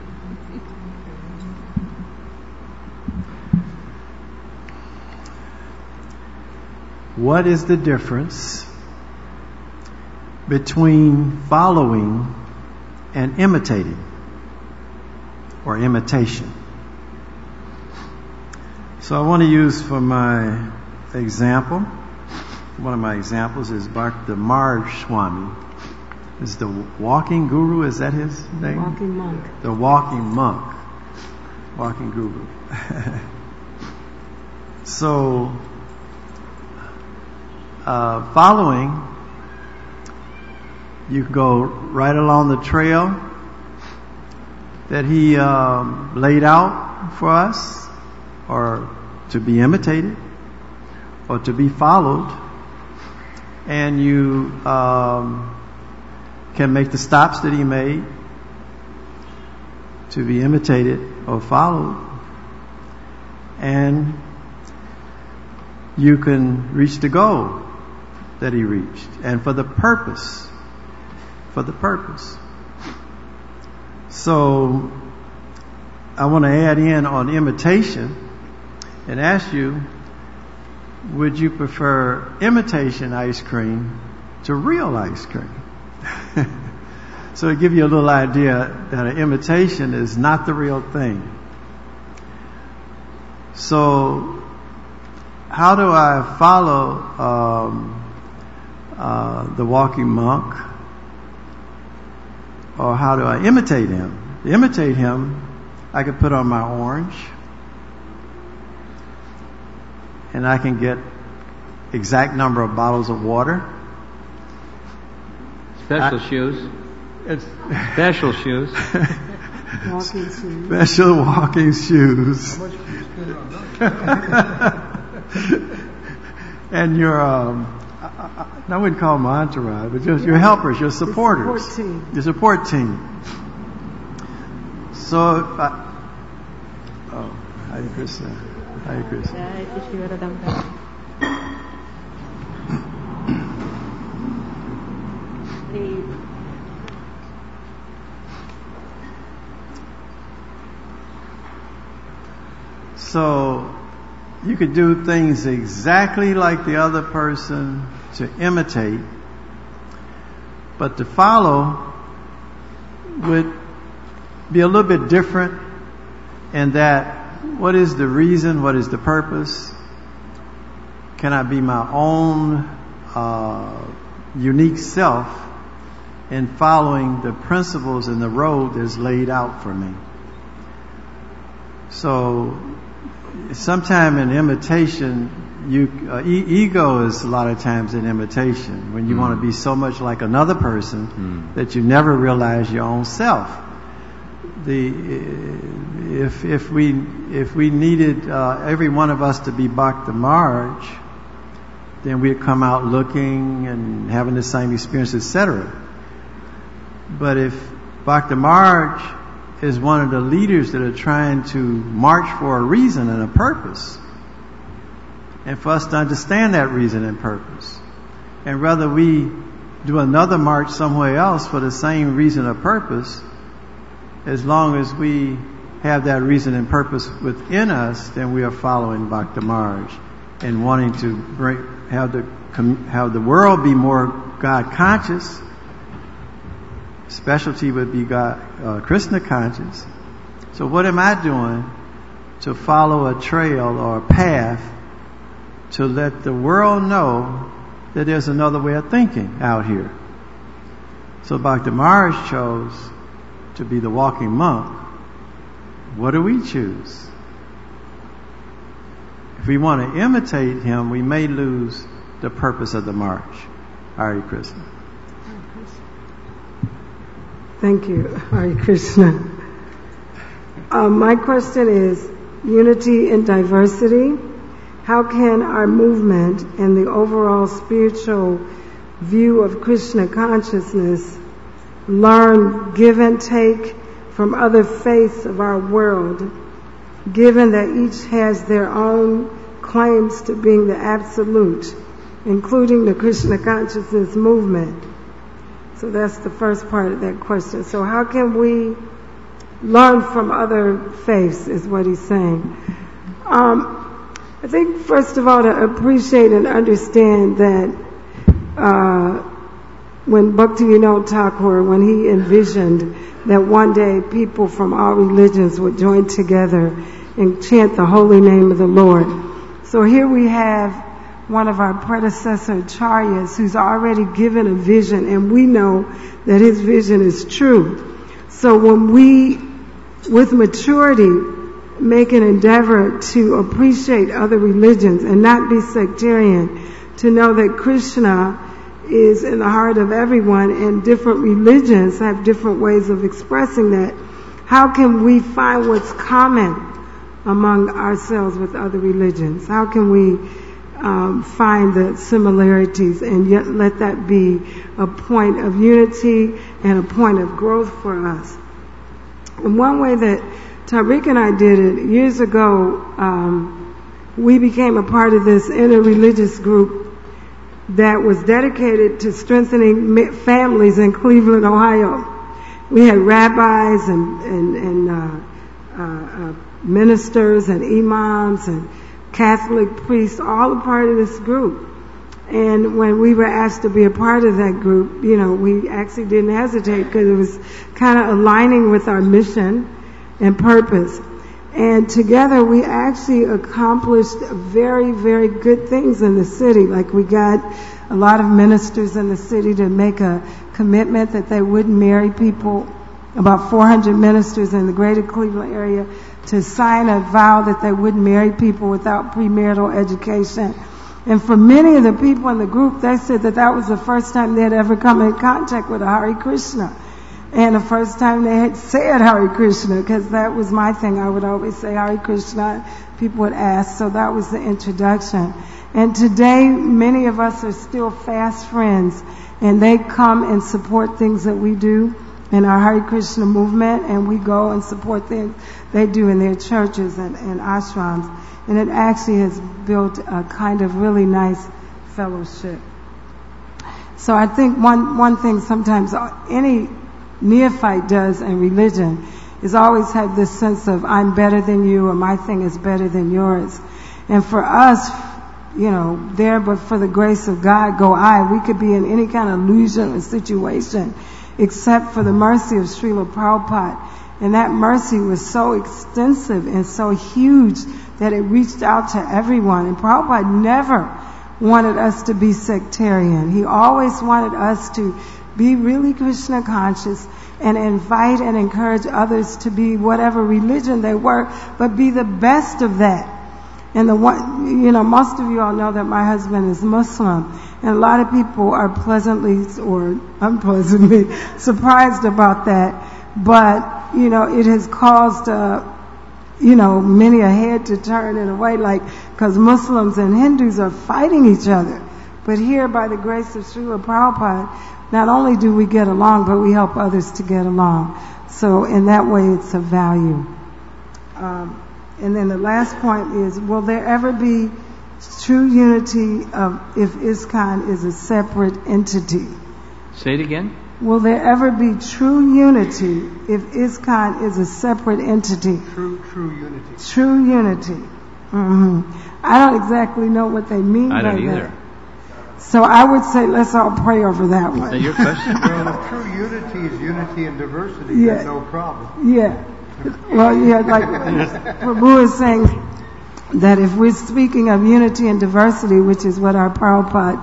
What is the difference between following and imitating or imitation? So I want to use for my example, one of my examples is Bhakti Marg Swami. is the walking guru. Is that his name? Walking monk. The walking monk. Walking guru. so, uh, following, you can go right along the trail that he um, laid out for us, or to be imitated, or to be followed, and you um, can make the stops that he made to be imitated or followed, and you can reach the goal that he reached, and for the purpose, for the purpose. So, I want to add in on imitation and ask you, would you prefer imitation ice cream to real ice cream? so to give you a little idea that an imitation is not the real thing. So how do I follow um, uh, the walking monk? Or how do I imitate him? To imitate him, I could put on my orange and I can get exact number of bottles of water. Special I- shoes. It's Special shoes. Walking shoes. special walking shoes. and your, um, I, I, I wouldn't call them entourage, but just your helpers, your supporters, support team. your support team. So, if I, oh, Hare Krishna, Hare Krishna. So you could do things exactly like the other person to imitate, but to follow would be a little bit different in that what is the reason, what is the purpose? Can I be my own uh, unique self in following the principles and the road that's laid out for me? So sometime in imitation, you uh, e- ego is a lot of times an imitation when you want to be so much like another person that you never realize your own self. The if if we if we needed uh, every one of us to be Bhakti Marg, then we'd come out looking and having the same experience, etc. But if Bhakti Marg is one of the leaders that are trying to march for a reason and a purpose. And for us to understand that reason and purpose. And rather we do another march somewhere else for the same reason or purpose, as long as we have that reason and purpose within us, then we are following Bhakti Marg and wanting to bring, have the, have the world be more God conscious specialty would be God, uh, Krishna conscious. So what am I doing to follow a trail or a path to let the world know that there's another way of thinking out here? So Dr. Maharaj chose to be the walking monk. What do we choose? If we want to imitate him, we may lose the purpose of the march. Hare Krishna. Thank you, Hare Krishna. Uh, my question is unity in diversity. How can our movement and the overall spiritual view of Krishna consciousness learn give and take from other faiths of our world, given that each has their own claims to being the absolute, including the Krishna consciousness movement? So that's the first part of that question. So how can we learn from other faiths is what he's saying. Um, I think first of all to appreciate and understand that uh, when Bhakti Vinod Thakur, when he envisioned that one day people from all religions would join together and chant the holy name of the Lord. So here we have one of our predecessor acharyas who's already given a vision and we know that his vision is true. So when we, with maturity, make an endeavor to appreciate other religions and not be sectarian, to know that Krishna is in the heart of everyone and different religions have different ways of expressing that. How can we find what's common among ourselves with other religions? How can we um, find the similarities and yet let that be a point of unity and a point of growth for us? And one way that Tariq and I did it years ago, um, we became a part of this interreligious group that was dedicated to strengthening families in Cleveland, Ohio. We had rabbis and, and, and uh, uh, uh, ministers and imams and Catholic priests, all a part of this group. And when we were asked to be a part of that group, you know, we actually didn't hesitate because it was kind of aligning with our mission and purpose. And together we actually accomplished very, very good things in the city. Like we got a lot of ministers in the city to make a commitment that they wouldn't marry people. About 400 ministers in the greater Cleveland area to sign a vow that they wouldn't marry people without premarital education. And for many of the people in the group, they said that that was the first time they had ever come in contact with a Hare Krishna. And the first time they had said Hare Krishna, because that was my thing. I would always say Hare Krishna. People would ask. So that was the introduction. And today, many of us are still fast friends. And they come and support things that we do in our Hare Krishna movement. And we go and support things they do in their churches and, and ashrams. And it actually has built a kind of really nice fellowship. So I think one, one thing sometimes uh, any neophyte does in religion is always had this sense of I'm better than you or my thing is better than yours. And for us, you know, there but for the grace of God go I. We could be in any kind of illusion or situation except for the mercy of Srila Prabhupada. And that mercy was so extensive and so huge that it reached out to everyone. And Prabhupada never wanted us to be sectarian. He always wanted us to be really Krishna conscious and invite and encourage others to be whatever religion they were, but be the best of that. And the one, you know, most of you all know that my husband is Muslim, and a lot of people are pleasantly or unpleasantly surprised about that. But you know, it has caused, uh, you know, many a head to turn in a way, like because Muslims and Hindus are fighting each other. But here, by the grace of Srila Prabhupada, not only do we get along, but we help others to get along. So in that way, it's of value. Um, and then the last point is, will there ever be true unity of if ISKCON is a separate entity? Say it again. Will there ever be true unity if ISKCON is a separate entity? True, true unity. True unity. Mm-hmm. I don't exactly know what they mean I by don't that. Either. So I would say let's all pray over that one. that your question? Well, if true unity is unity and diversity, Yeah. then no problem. Yeah. Well, yeah, like Prabhu is saying that if we're speaking of unity and diversity, which is what our Prabhupada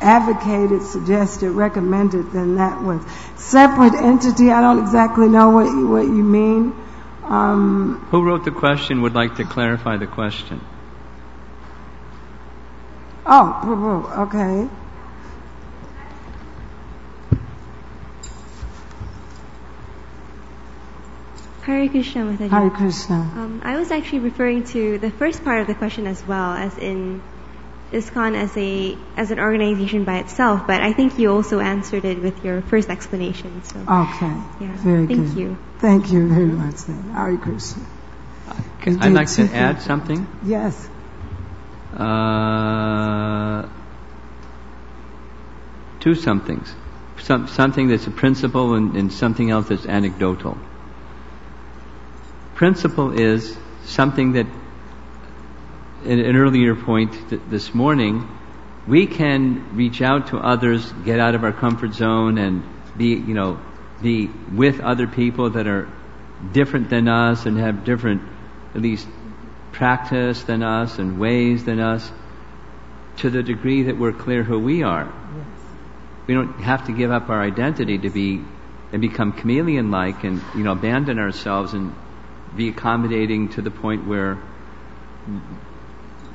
advocated, suggested, recommended, then that was separate entity. I don't exactly know what you, what you mean. Um, Who wrote the question would like to clarify the question. Oh, Prabhu, okay. Hare Krishna, Mataji. Hare Krishna. Um, I was actually referring to the first part of the question as well, as in ISKCON as a as an organization by itself. But I think you also answered it with your first explanation. So Okay. yeah, Very thank good. you. Thank you very much then. Hare Krishna. Can- I'd like to add something. Yes. Uh, two somethings. Some, something that's a principle and, and something else that's anecdotal. Principle is something that, in an earlier point th- this morning, we can reach out to others, get out of our comfort zone, and be, you know, be with other people that are different than us and have different, at least, practice than us and ways than us. to the degree that we're clear who we are. We don't have to give up our identity to be and become chameleon-like and you know abandon ourselves and be accommodating to the point where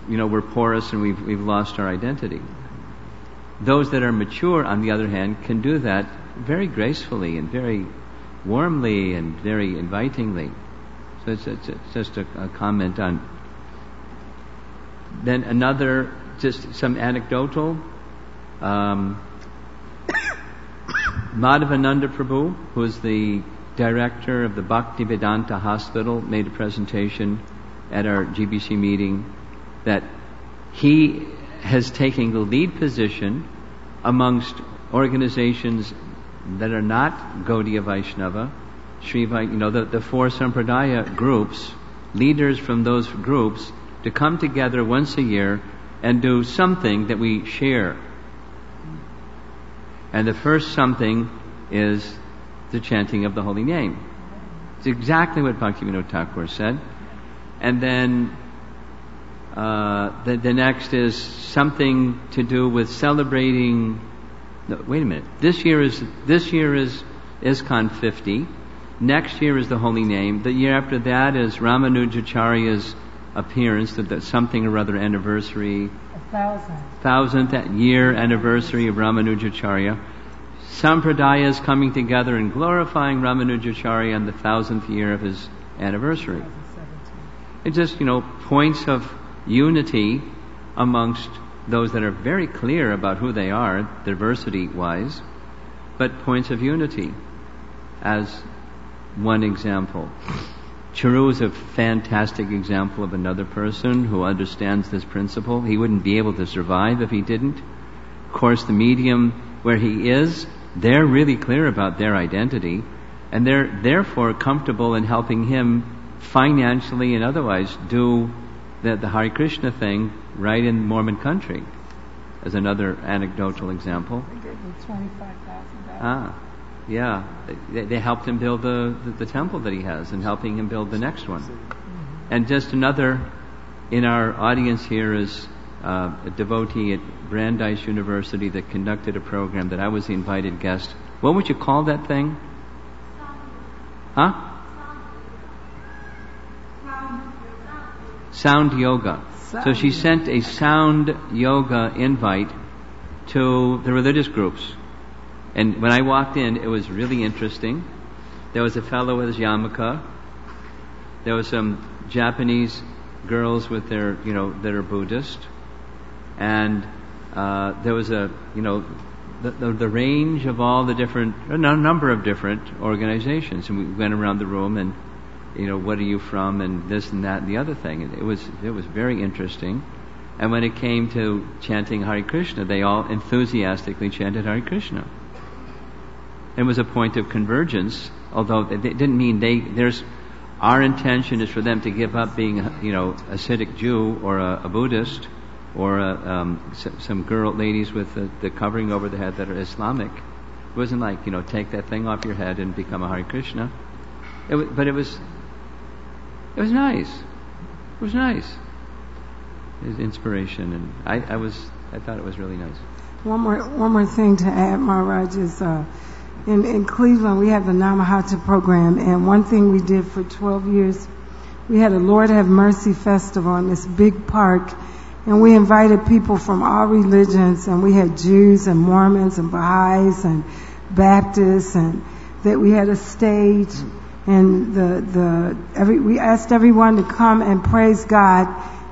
you know we're porous and we've we've lost our identity. Those that are mature, on the other hand, can do that very gracefully and very warmly and very invitingly. So it's, it's, it's just a, comment on. Then another, just some anecdotal. Um, Madhavananda Prabhu, who is the director of the Bhaktivedanta Hospital, made a presentation at our GBC meeting that he has taken the lead position amongst organizations that are not Gaudiya Vaishnava, Sri you know, the, the four Sampradaya groups, leaders from those groups, to come together once a year and do something that we share. And the first something is the chanting of the holy name. It's exactly what Bhaktivinoda Thakur said. And then uh, the, the next is something to do with celebrating. No, wait a minute. This year is this year is ISKCON 50. Next year is the Holy Name. The year after that is Ramanujacharya's appearance, the, the something or other anniversary. Thousand. Thousandth year anniversary of Ramanujacharya. Sampradaya is coming together and glorifying Ramanujacharya on the thousandth year of his anniversary. It's just, you know, points of unity amongst those that are very clear about who they are, diversity wise, but points of unity as one example. Charu is a fantastic example of another person who understands this principle. He wouldn't be able to survive if he didn't. Of course, the medium where he is, they're really clear about their identity, and they're therefore comfortable in helping him financially and otherwise do the, the Hare Krishna thing right in Mormon country, as another anecdotal example. Ah, yeah. They, they helped him build the, the, the, temple that he has and helping him build the next one. And just another in our audience here is uh, a devotee at Brandeis University that conducted a program that I was the invited guest. What would you call that thing? Huh? Sound yoga. Sound so she sent a sound yoga invite to the religious groups. And when I walked in, it was really interesting. There was a fellow with his yarmulke. There was some Japanese girls with their, you know, that are Buddhist. And uh, there was a, you know, the, the, the, range of all the different, a number of different organizations. And we went around the room and you know, what are you from, and this and that and the other thing. And it was it was very interesting. And when it came to chanting Hare Krishna, they all enthusiastically chanted Hare Krishna. It was a point of convergence, although it didn't mean they. There's our intention is for them to give up being, you know, a Hasidic Jew or a, a Buddhist or a, um, some girl ladies with the, the, covering over the head that are Islamic. It wasn't like you know take that thing off your head and become a Hare Krishna. It was, but it was it was nice. It was nice. His inspiration, and I, I was, I thought it was really nice. One more, one more thing to add, Maharaj is uh, in Cleveland we have the Namahatta program, and one thing we did for 12 years, we had a Lord Have Mercy festival in this big park, and we invited people from all religions, and we had Jews and Mormons and Baha'is and Baptists, and that we had a stage and the the every we asked everyone to come and praise God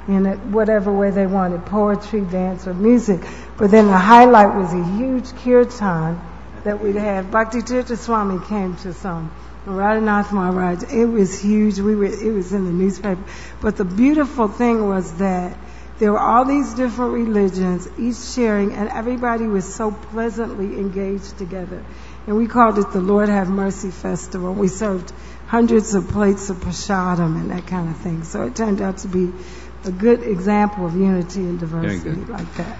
in whatever way they wanted, poetry, dance, or music. But then the highlight was a huge kirtan that we'd had. Bhakti Tirtha Swami came to some. Radhanath Maharaj. It was huge. We were, it was in the newspaper. But the beautiful thing was that there were all these different religions, each sharing, and everybody was so pleasantly engaged together. And we called it the Lord Have Mercy Festival. We served hundreds of plates of prasadam and that kind of thing. So it turned out to be a good example of unity and diversity like that.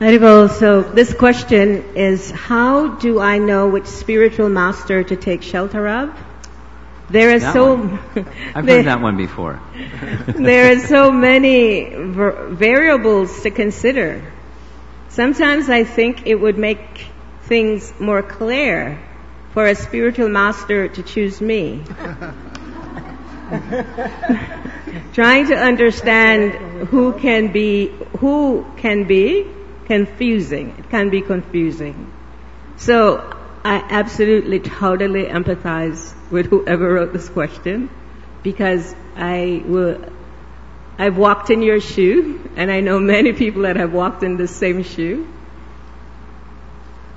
Haribol, so this question is how do I know which spiritual master to take shelter of? There are That so. I've there- heard that one before. there are so many var- variables to consider. Sometimes I think it would make things more clear for a spiritual master to choose me. Trying to understand who can be, who can be confusing. It can be confusing. So I absolutely totally empathize with whoever wrote this question because I will, I've walked in your shoe and I know many people that have walked in the same shoe.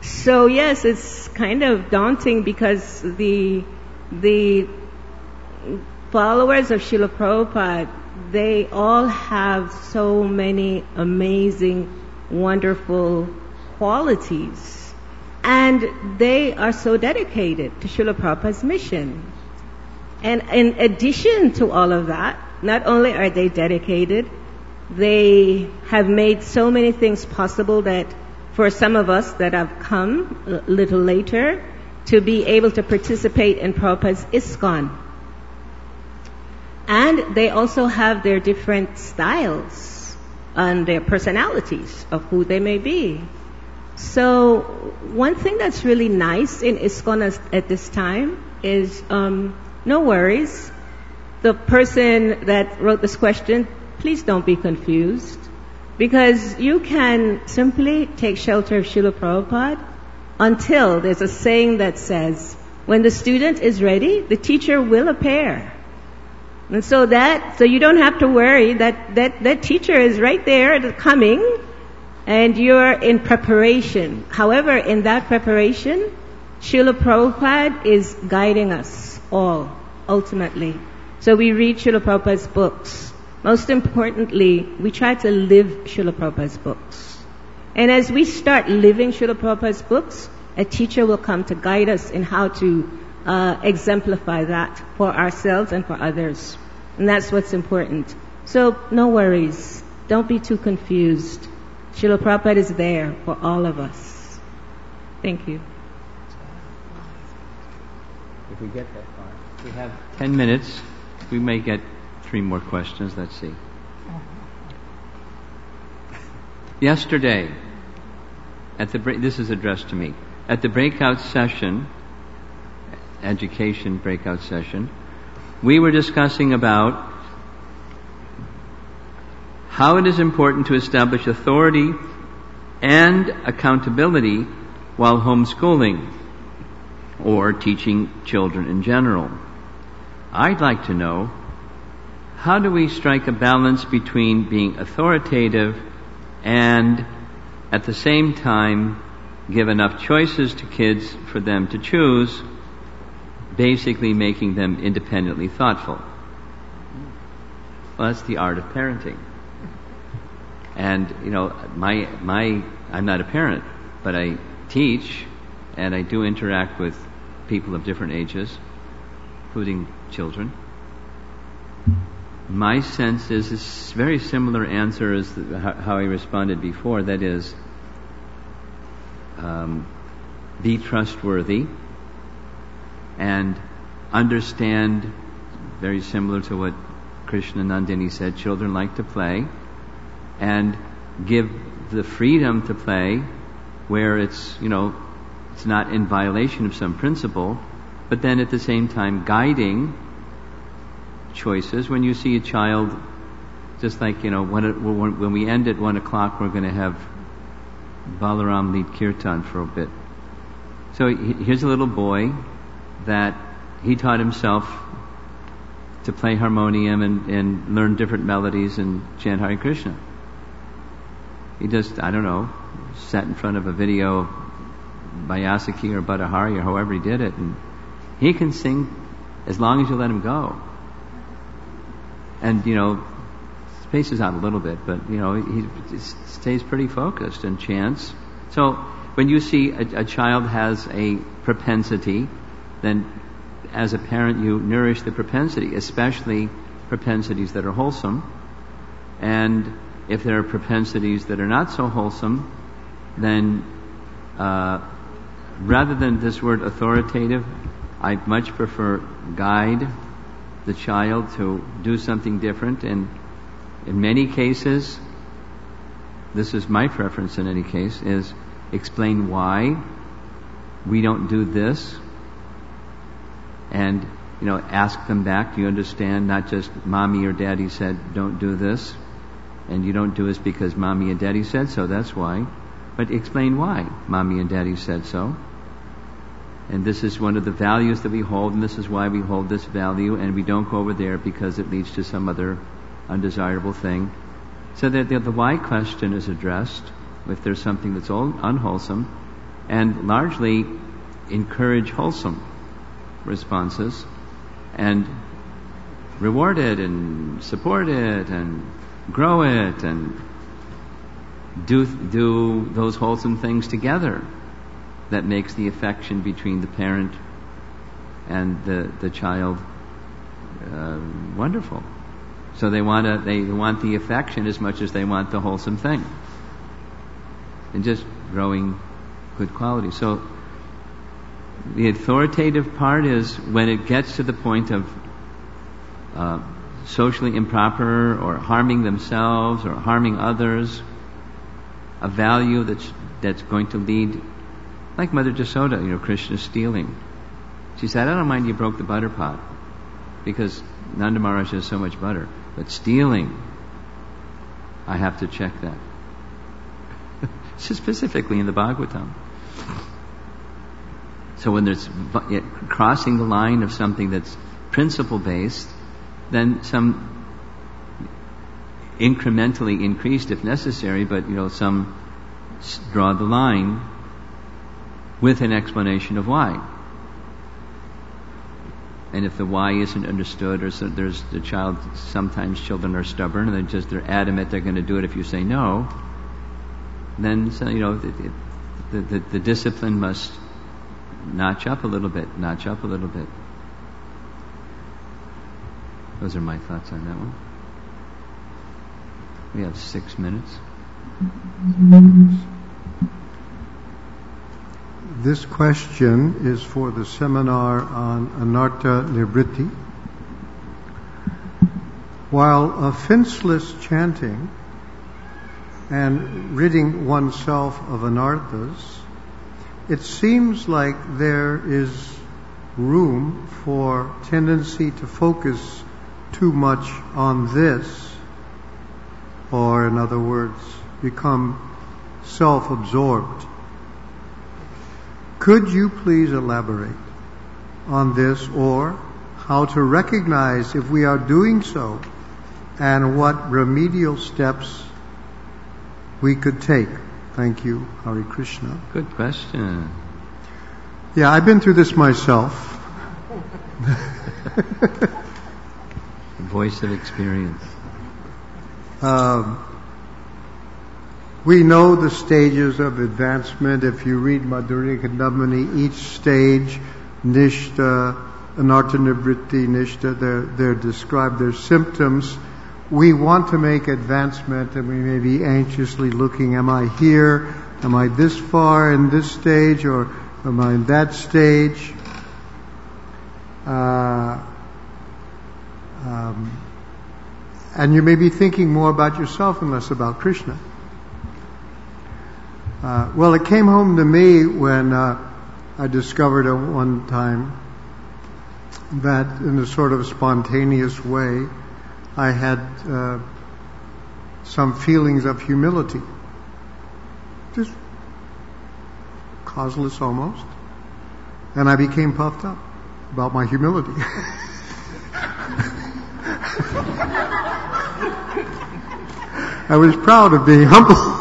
So yes, it's kind of daunting because the, the followers of Srila Prabhupada, they all have so many amazing, wonderful qualities. And they are so dedicated to Srila Prabhupada's mission. And in addition to all of that, not only are they dedicated, they have made so many things possible that for some of us that have come a little later to be able to participate in Prabhupada's ISKCON. And they also have their different styles and their personalities of who they may be. So one thing that's really nice in ISKCON at this time is um, no worries. The person that wrote this question, please don't be confused. Because you can simply take shelter of Srila Prabhupada until there's a saying that says, when the student is ready, the teacher will appear. And so that, so you don't have to worry that, that, that teacher is right there coming and you're in preparation. However, in that preparation, Srila Prabhupada is guiding us all, ultimately. So we read Srila Prabhupada's books. Most importantly, we try to live Srila Prabhupada's books. And as we start living Srila Prabhupada's books, a teacher will come to guide us in how to uh, exemplify that for ourselves and for others. And that's what's important. So no worries. Don't be too confused. Srila Prabhupada is there for all of us. Thank you. If we get that far. We have 10 minutes. We may get three more questions. Let's see. Yesterday, at the this is addressed to me. At the breakout session, education breakout session, we were discussing about how it is important to establish authority and accountability while homeschooling or teaching children in general. I'd like to know how do we strike a balance between being authoritative and at the same time give enough choices to kids for them to choose, basically making them independently thoughtful. Well, that's the art of parenting. And, you know, my, my, I'm not a parent, but I teach and I do interact with people of different ages, including children. My sense is a very similar answer as the, how, I responded before. That is, um, be trustworthy and understand, very similar to what Krsnanandini said, children like to play, and give the freedom to play where it's, you know, it's not in violation of some principle, but then at the same time guiding choices. When you see a child, just like, you know, when, it, when we end at one o'clock, we're going to have Balaram lead kirtan for a bit. So here's a little boy that he taught himself to play harmonium and, and learn different melodies and chant Hare Krishna. He just, I don't know, sat in front of a video by Yasaki or Badahari or however he did it, and he can sing as long as you let him go. And, you know, spaces out a little bit, but, you know, he stays pretty focused and chants. So when you see a, a child has a propensity, then as a parent you nourish the propensity, especially propensities that are wholesome. And if there are propensities that are not so wholesome, then uh, rather than this word authoritative, I much prefer guide the child to do something different, and in many cases, this is my preference in any case, is explain why we don't do this, and you know, ask them back. Do you understand? Not just mommy or daddy said don't do this, and you don't do this because mommy and daddy said so. That's why, but explain why mommy and daddy said so. And this is one of the values that we hold, and this is why we hold this value, and we don't go over there because it leads to some other undesirable thing. So that the, the why question is addressed if there's something that's all unwholesome, and largely encourage wholesome responses, and reward it, and support it, and grow it, and do do those wholesome things together that makes the affection between the parent and the, the child uh, wonderful. So they want to, they want the affection as much as they want the wholesome thing. And just growing good quality. So the authoritative part is when it gets to the point of uh, socially improper or harming themselves or harming others, a value that's that's going to lead like Mother Jasoda, you know, Krishna stealing. She said, I don't mind you broke the butter pot because Nanda Maharaj has so much butter. But stealing, I have to check that. Specifically in the Bhagavatam. So when there's crossing the line of something that's principle based, then some incrementally increased if necessary, but you know, some draw the line with an explanation of why. And if the why isn't understood, or so there's the child, sometimes children are stubborn and they just they're adamant they're going to do it if you say no. Then so, you know the, the, the discipline must notch up a little bit, notch up a little bit. Those are my thoughts on that one. We have six minutes. This question is for the seminar on Anartha Nivritti. While offenseless chanting and ridding oneself of anarthas, it seems like there is room for tendency to focus too much on this, or in other words, become self-absorbed could you please elaborate on this or how to recognize if we are doing so and what remedial steps we could take? Thank you, Hare Krishna. Good question. Yeah, I've been through this myself. Voice of experience. Um, we know the stages of advancement. If you read Madhurya Kadambini, each stage, Nishta, Anartha-nivritti, Nishta, they're, they're described, their symptoms. We want to make advancement and we may be anxiously looking, am I here? Am I this far in this stage or am I in that stage? Uh, um, and you may be thinking more about yourself and less about Krishna. Uh, well, it came home to me when uh, I discovered at one time that in a sort of spontaneous way, I had uh, some feelings of humility. Just causeless almost. And I became puffed up about my humility. I was proud of being humble.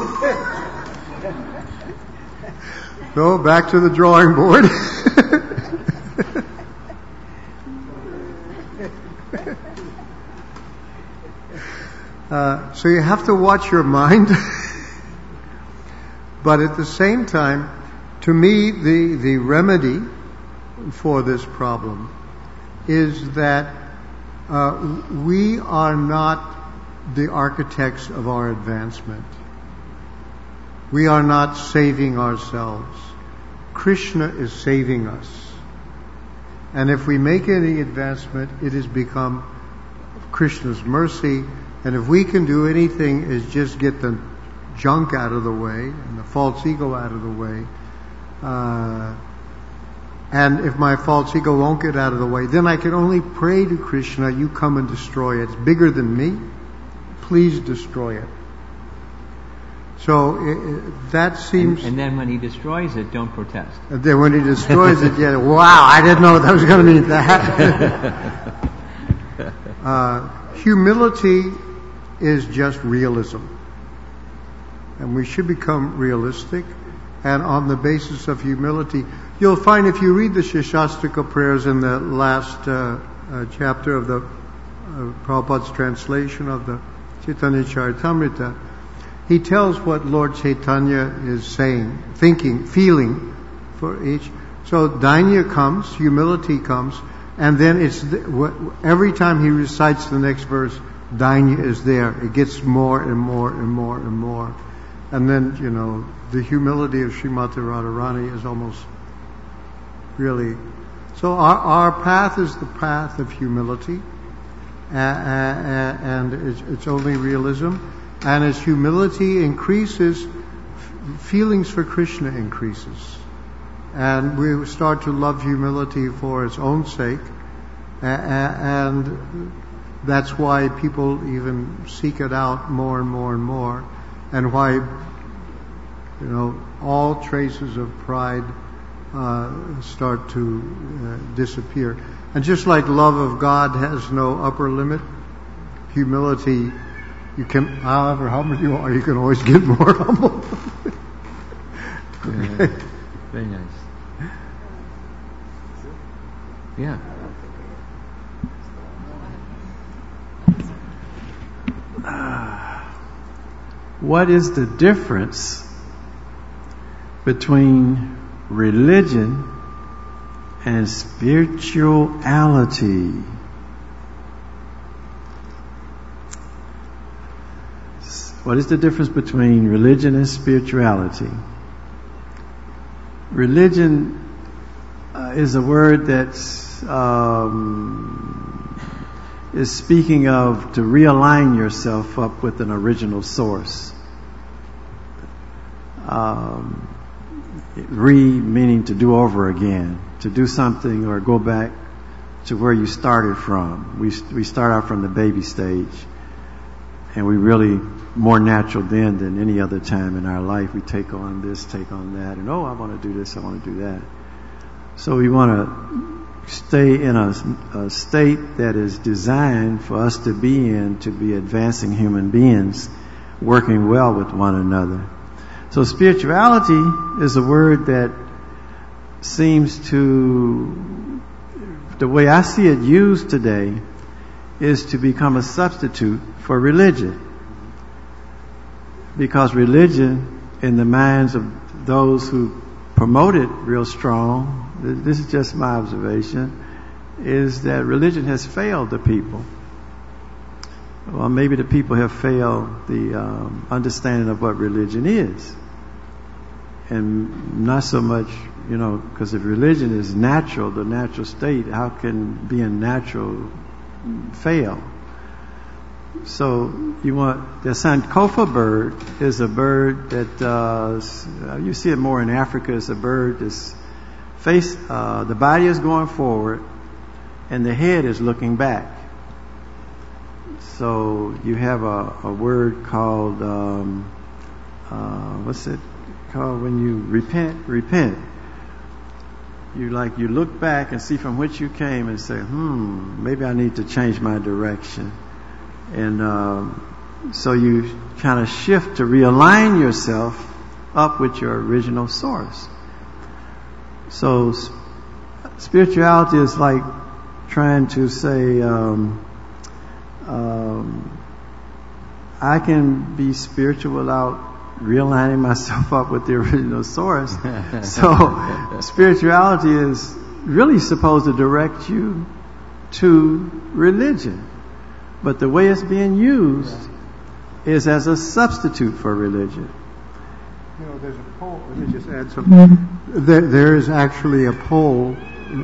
So back to the drawing board. uh, so you have to watch your mind. but at the same time, to me, the, the remedy for this problem is that uh, we are not the architects of our advancement. We are not saving ourselves. Krishna is saving us. And if we make any advancement, it has become Krishna's mercy. And if we can do anything, is just get the junk out of the way and the false ego out of the way. Uh, and if my false ego won't get out of the way, then I can only pray to Krishna, you come and destroy it. It's bigger than me. Please destroy it. So it, it, that seems. And, and, then when he destroys it, don't protest. And then when he destroys it, yeah, wow, I didn't know that was going to mean that. uh, humility is just realism. And we should become realistic. And on the basis of humility, you'll find if you read the Shikshashtaka prayers in the last uh, uh, chapter of the uh, Prabhupada's translation of the Chaitanya Charitamrita, he tells what Lord Chaitanya is saying, thinking, feeling for each. So dainya comes, humility comes, and then it's every time he recites the next verse, dainya is there. It gets more and more and more and more. And then, you know, the humility of Srimati Radharani is almost really. So our, our path is the path of humility, and it's, it's only realism. And as humility increases, feelings for Krishna increases. And we start to love humility for its own sake. And that's why people even seek it out more and more and more. And why, you know, all traces of pride uh, start to uh, disappear. And just like love of God has no upper limit, humility you can, however humble you are, you can always get more humble. okay. Very nice. Yeah. What is the difference between religion and spirituality? What is the difference between religion and spirituality? Religion uh, is a word that's um, is speaking of to realign yourself up with an original source. Um, re meaning to do over again, to do something or go back to where you started from. We we start out from the baby stage, and we really more natural then than any other time in our life. We take on this, take on that, and oh, I want to do this, I want to do that. So we want to stay in a, a state that is designed for us to be in to be advancing human beings, working well with one another. So spirituality is a word that seems to, the way I see it used today, is to become a substitute for religion because religion, in the minds of those who promote it real strong, this is just my observation, is that religion has failed the people. Well, maybe the people have failed the um, understanding of what religion is. And not so much, you know, because if religion is natural, the natural state, how can being natural fail? So you want the Sankofa bird is a bird that uh, you see it more in Africa. It's a bird that's face uh, the body is going forward and the head is looking back. So you have a, a word called um, uh, what's it called when you repent? Repent. You like you look back and see from which you came and say, hmm, maybe I need to change my direction and um, so you kind of shift to realign yourself up with your original source. So spirituality is like trying to say, um, um, I can be spiritual without realigning myself up with the original source. so spirituality is really supposed to direct you to religion. But the way it's being used is as a substitute for religion. You know, there's a poll. Let me mm-hmm. just add something. Mm-hmm. There, there is actually a poll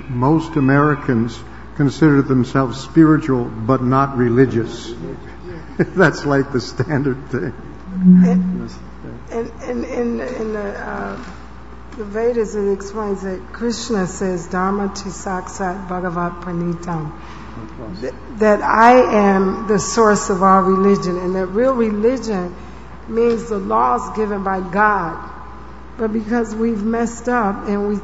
most Americans consider themselves spiritual but not religious. That's like the standard thing. Mm-hmm. And, and, in, in the, uh, the Vedas, it explains that Krishna says, Dharma to saksat bhagavat pranitam. That I am the source of all religion, and that real religion means the laws given by God. But because we've messed up and we,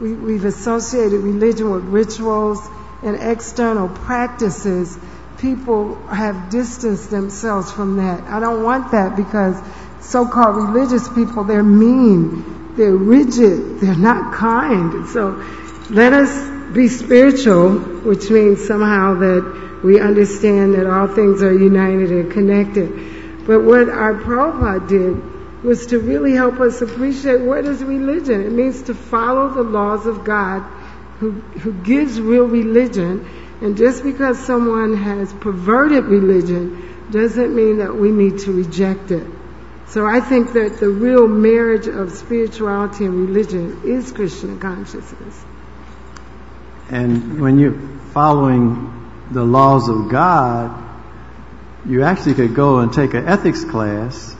we, we've associated religion with rituals and external practices, people have distanced themselves from that. I don't want that because so-called religious people, they're mean, they're rigid, they're not kind. So let us be spiritual, which means somehow that we understand that all things are united and connected. But what our Prabhupada did was to really help us appreciate what is religion. It means to follow the laws of God who, who gives real religion. And just because someone has perverted religion doesn't mean that we need to reject it. So I think that the real marriage of spirituality and religion is Krishna consciousness. And when you're following the laws of God, you actually could go and take an ethics class,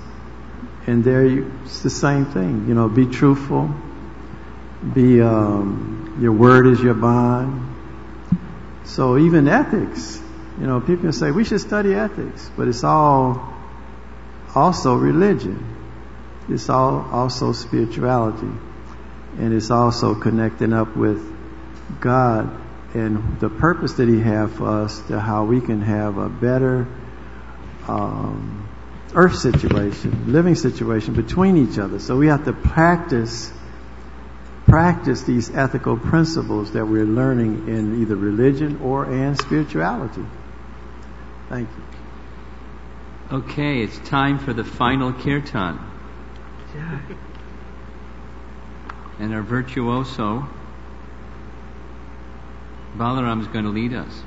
and there you, it's the same thing. You know, be truthful, be um, your word is your bond. So even ethics, you know, people can say we should study ethics, but it's all also religion. It's all also spirituality, and it's also connecting up with God and the purpose that He has for us to how we can have a better um, earth situation, living situation between each other. So we have to practice practice these ethical principles that we're learning in either religion or in spirituality. Thank you. Okay, it's time for the final kirtan. And our virtuoso, Balaram, is going to lead us.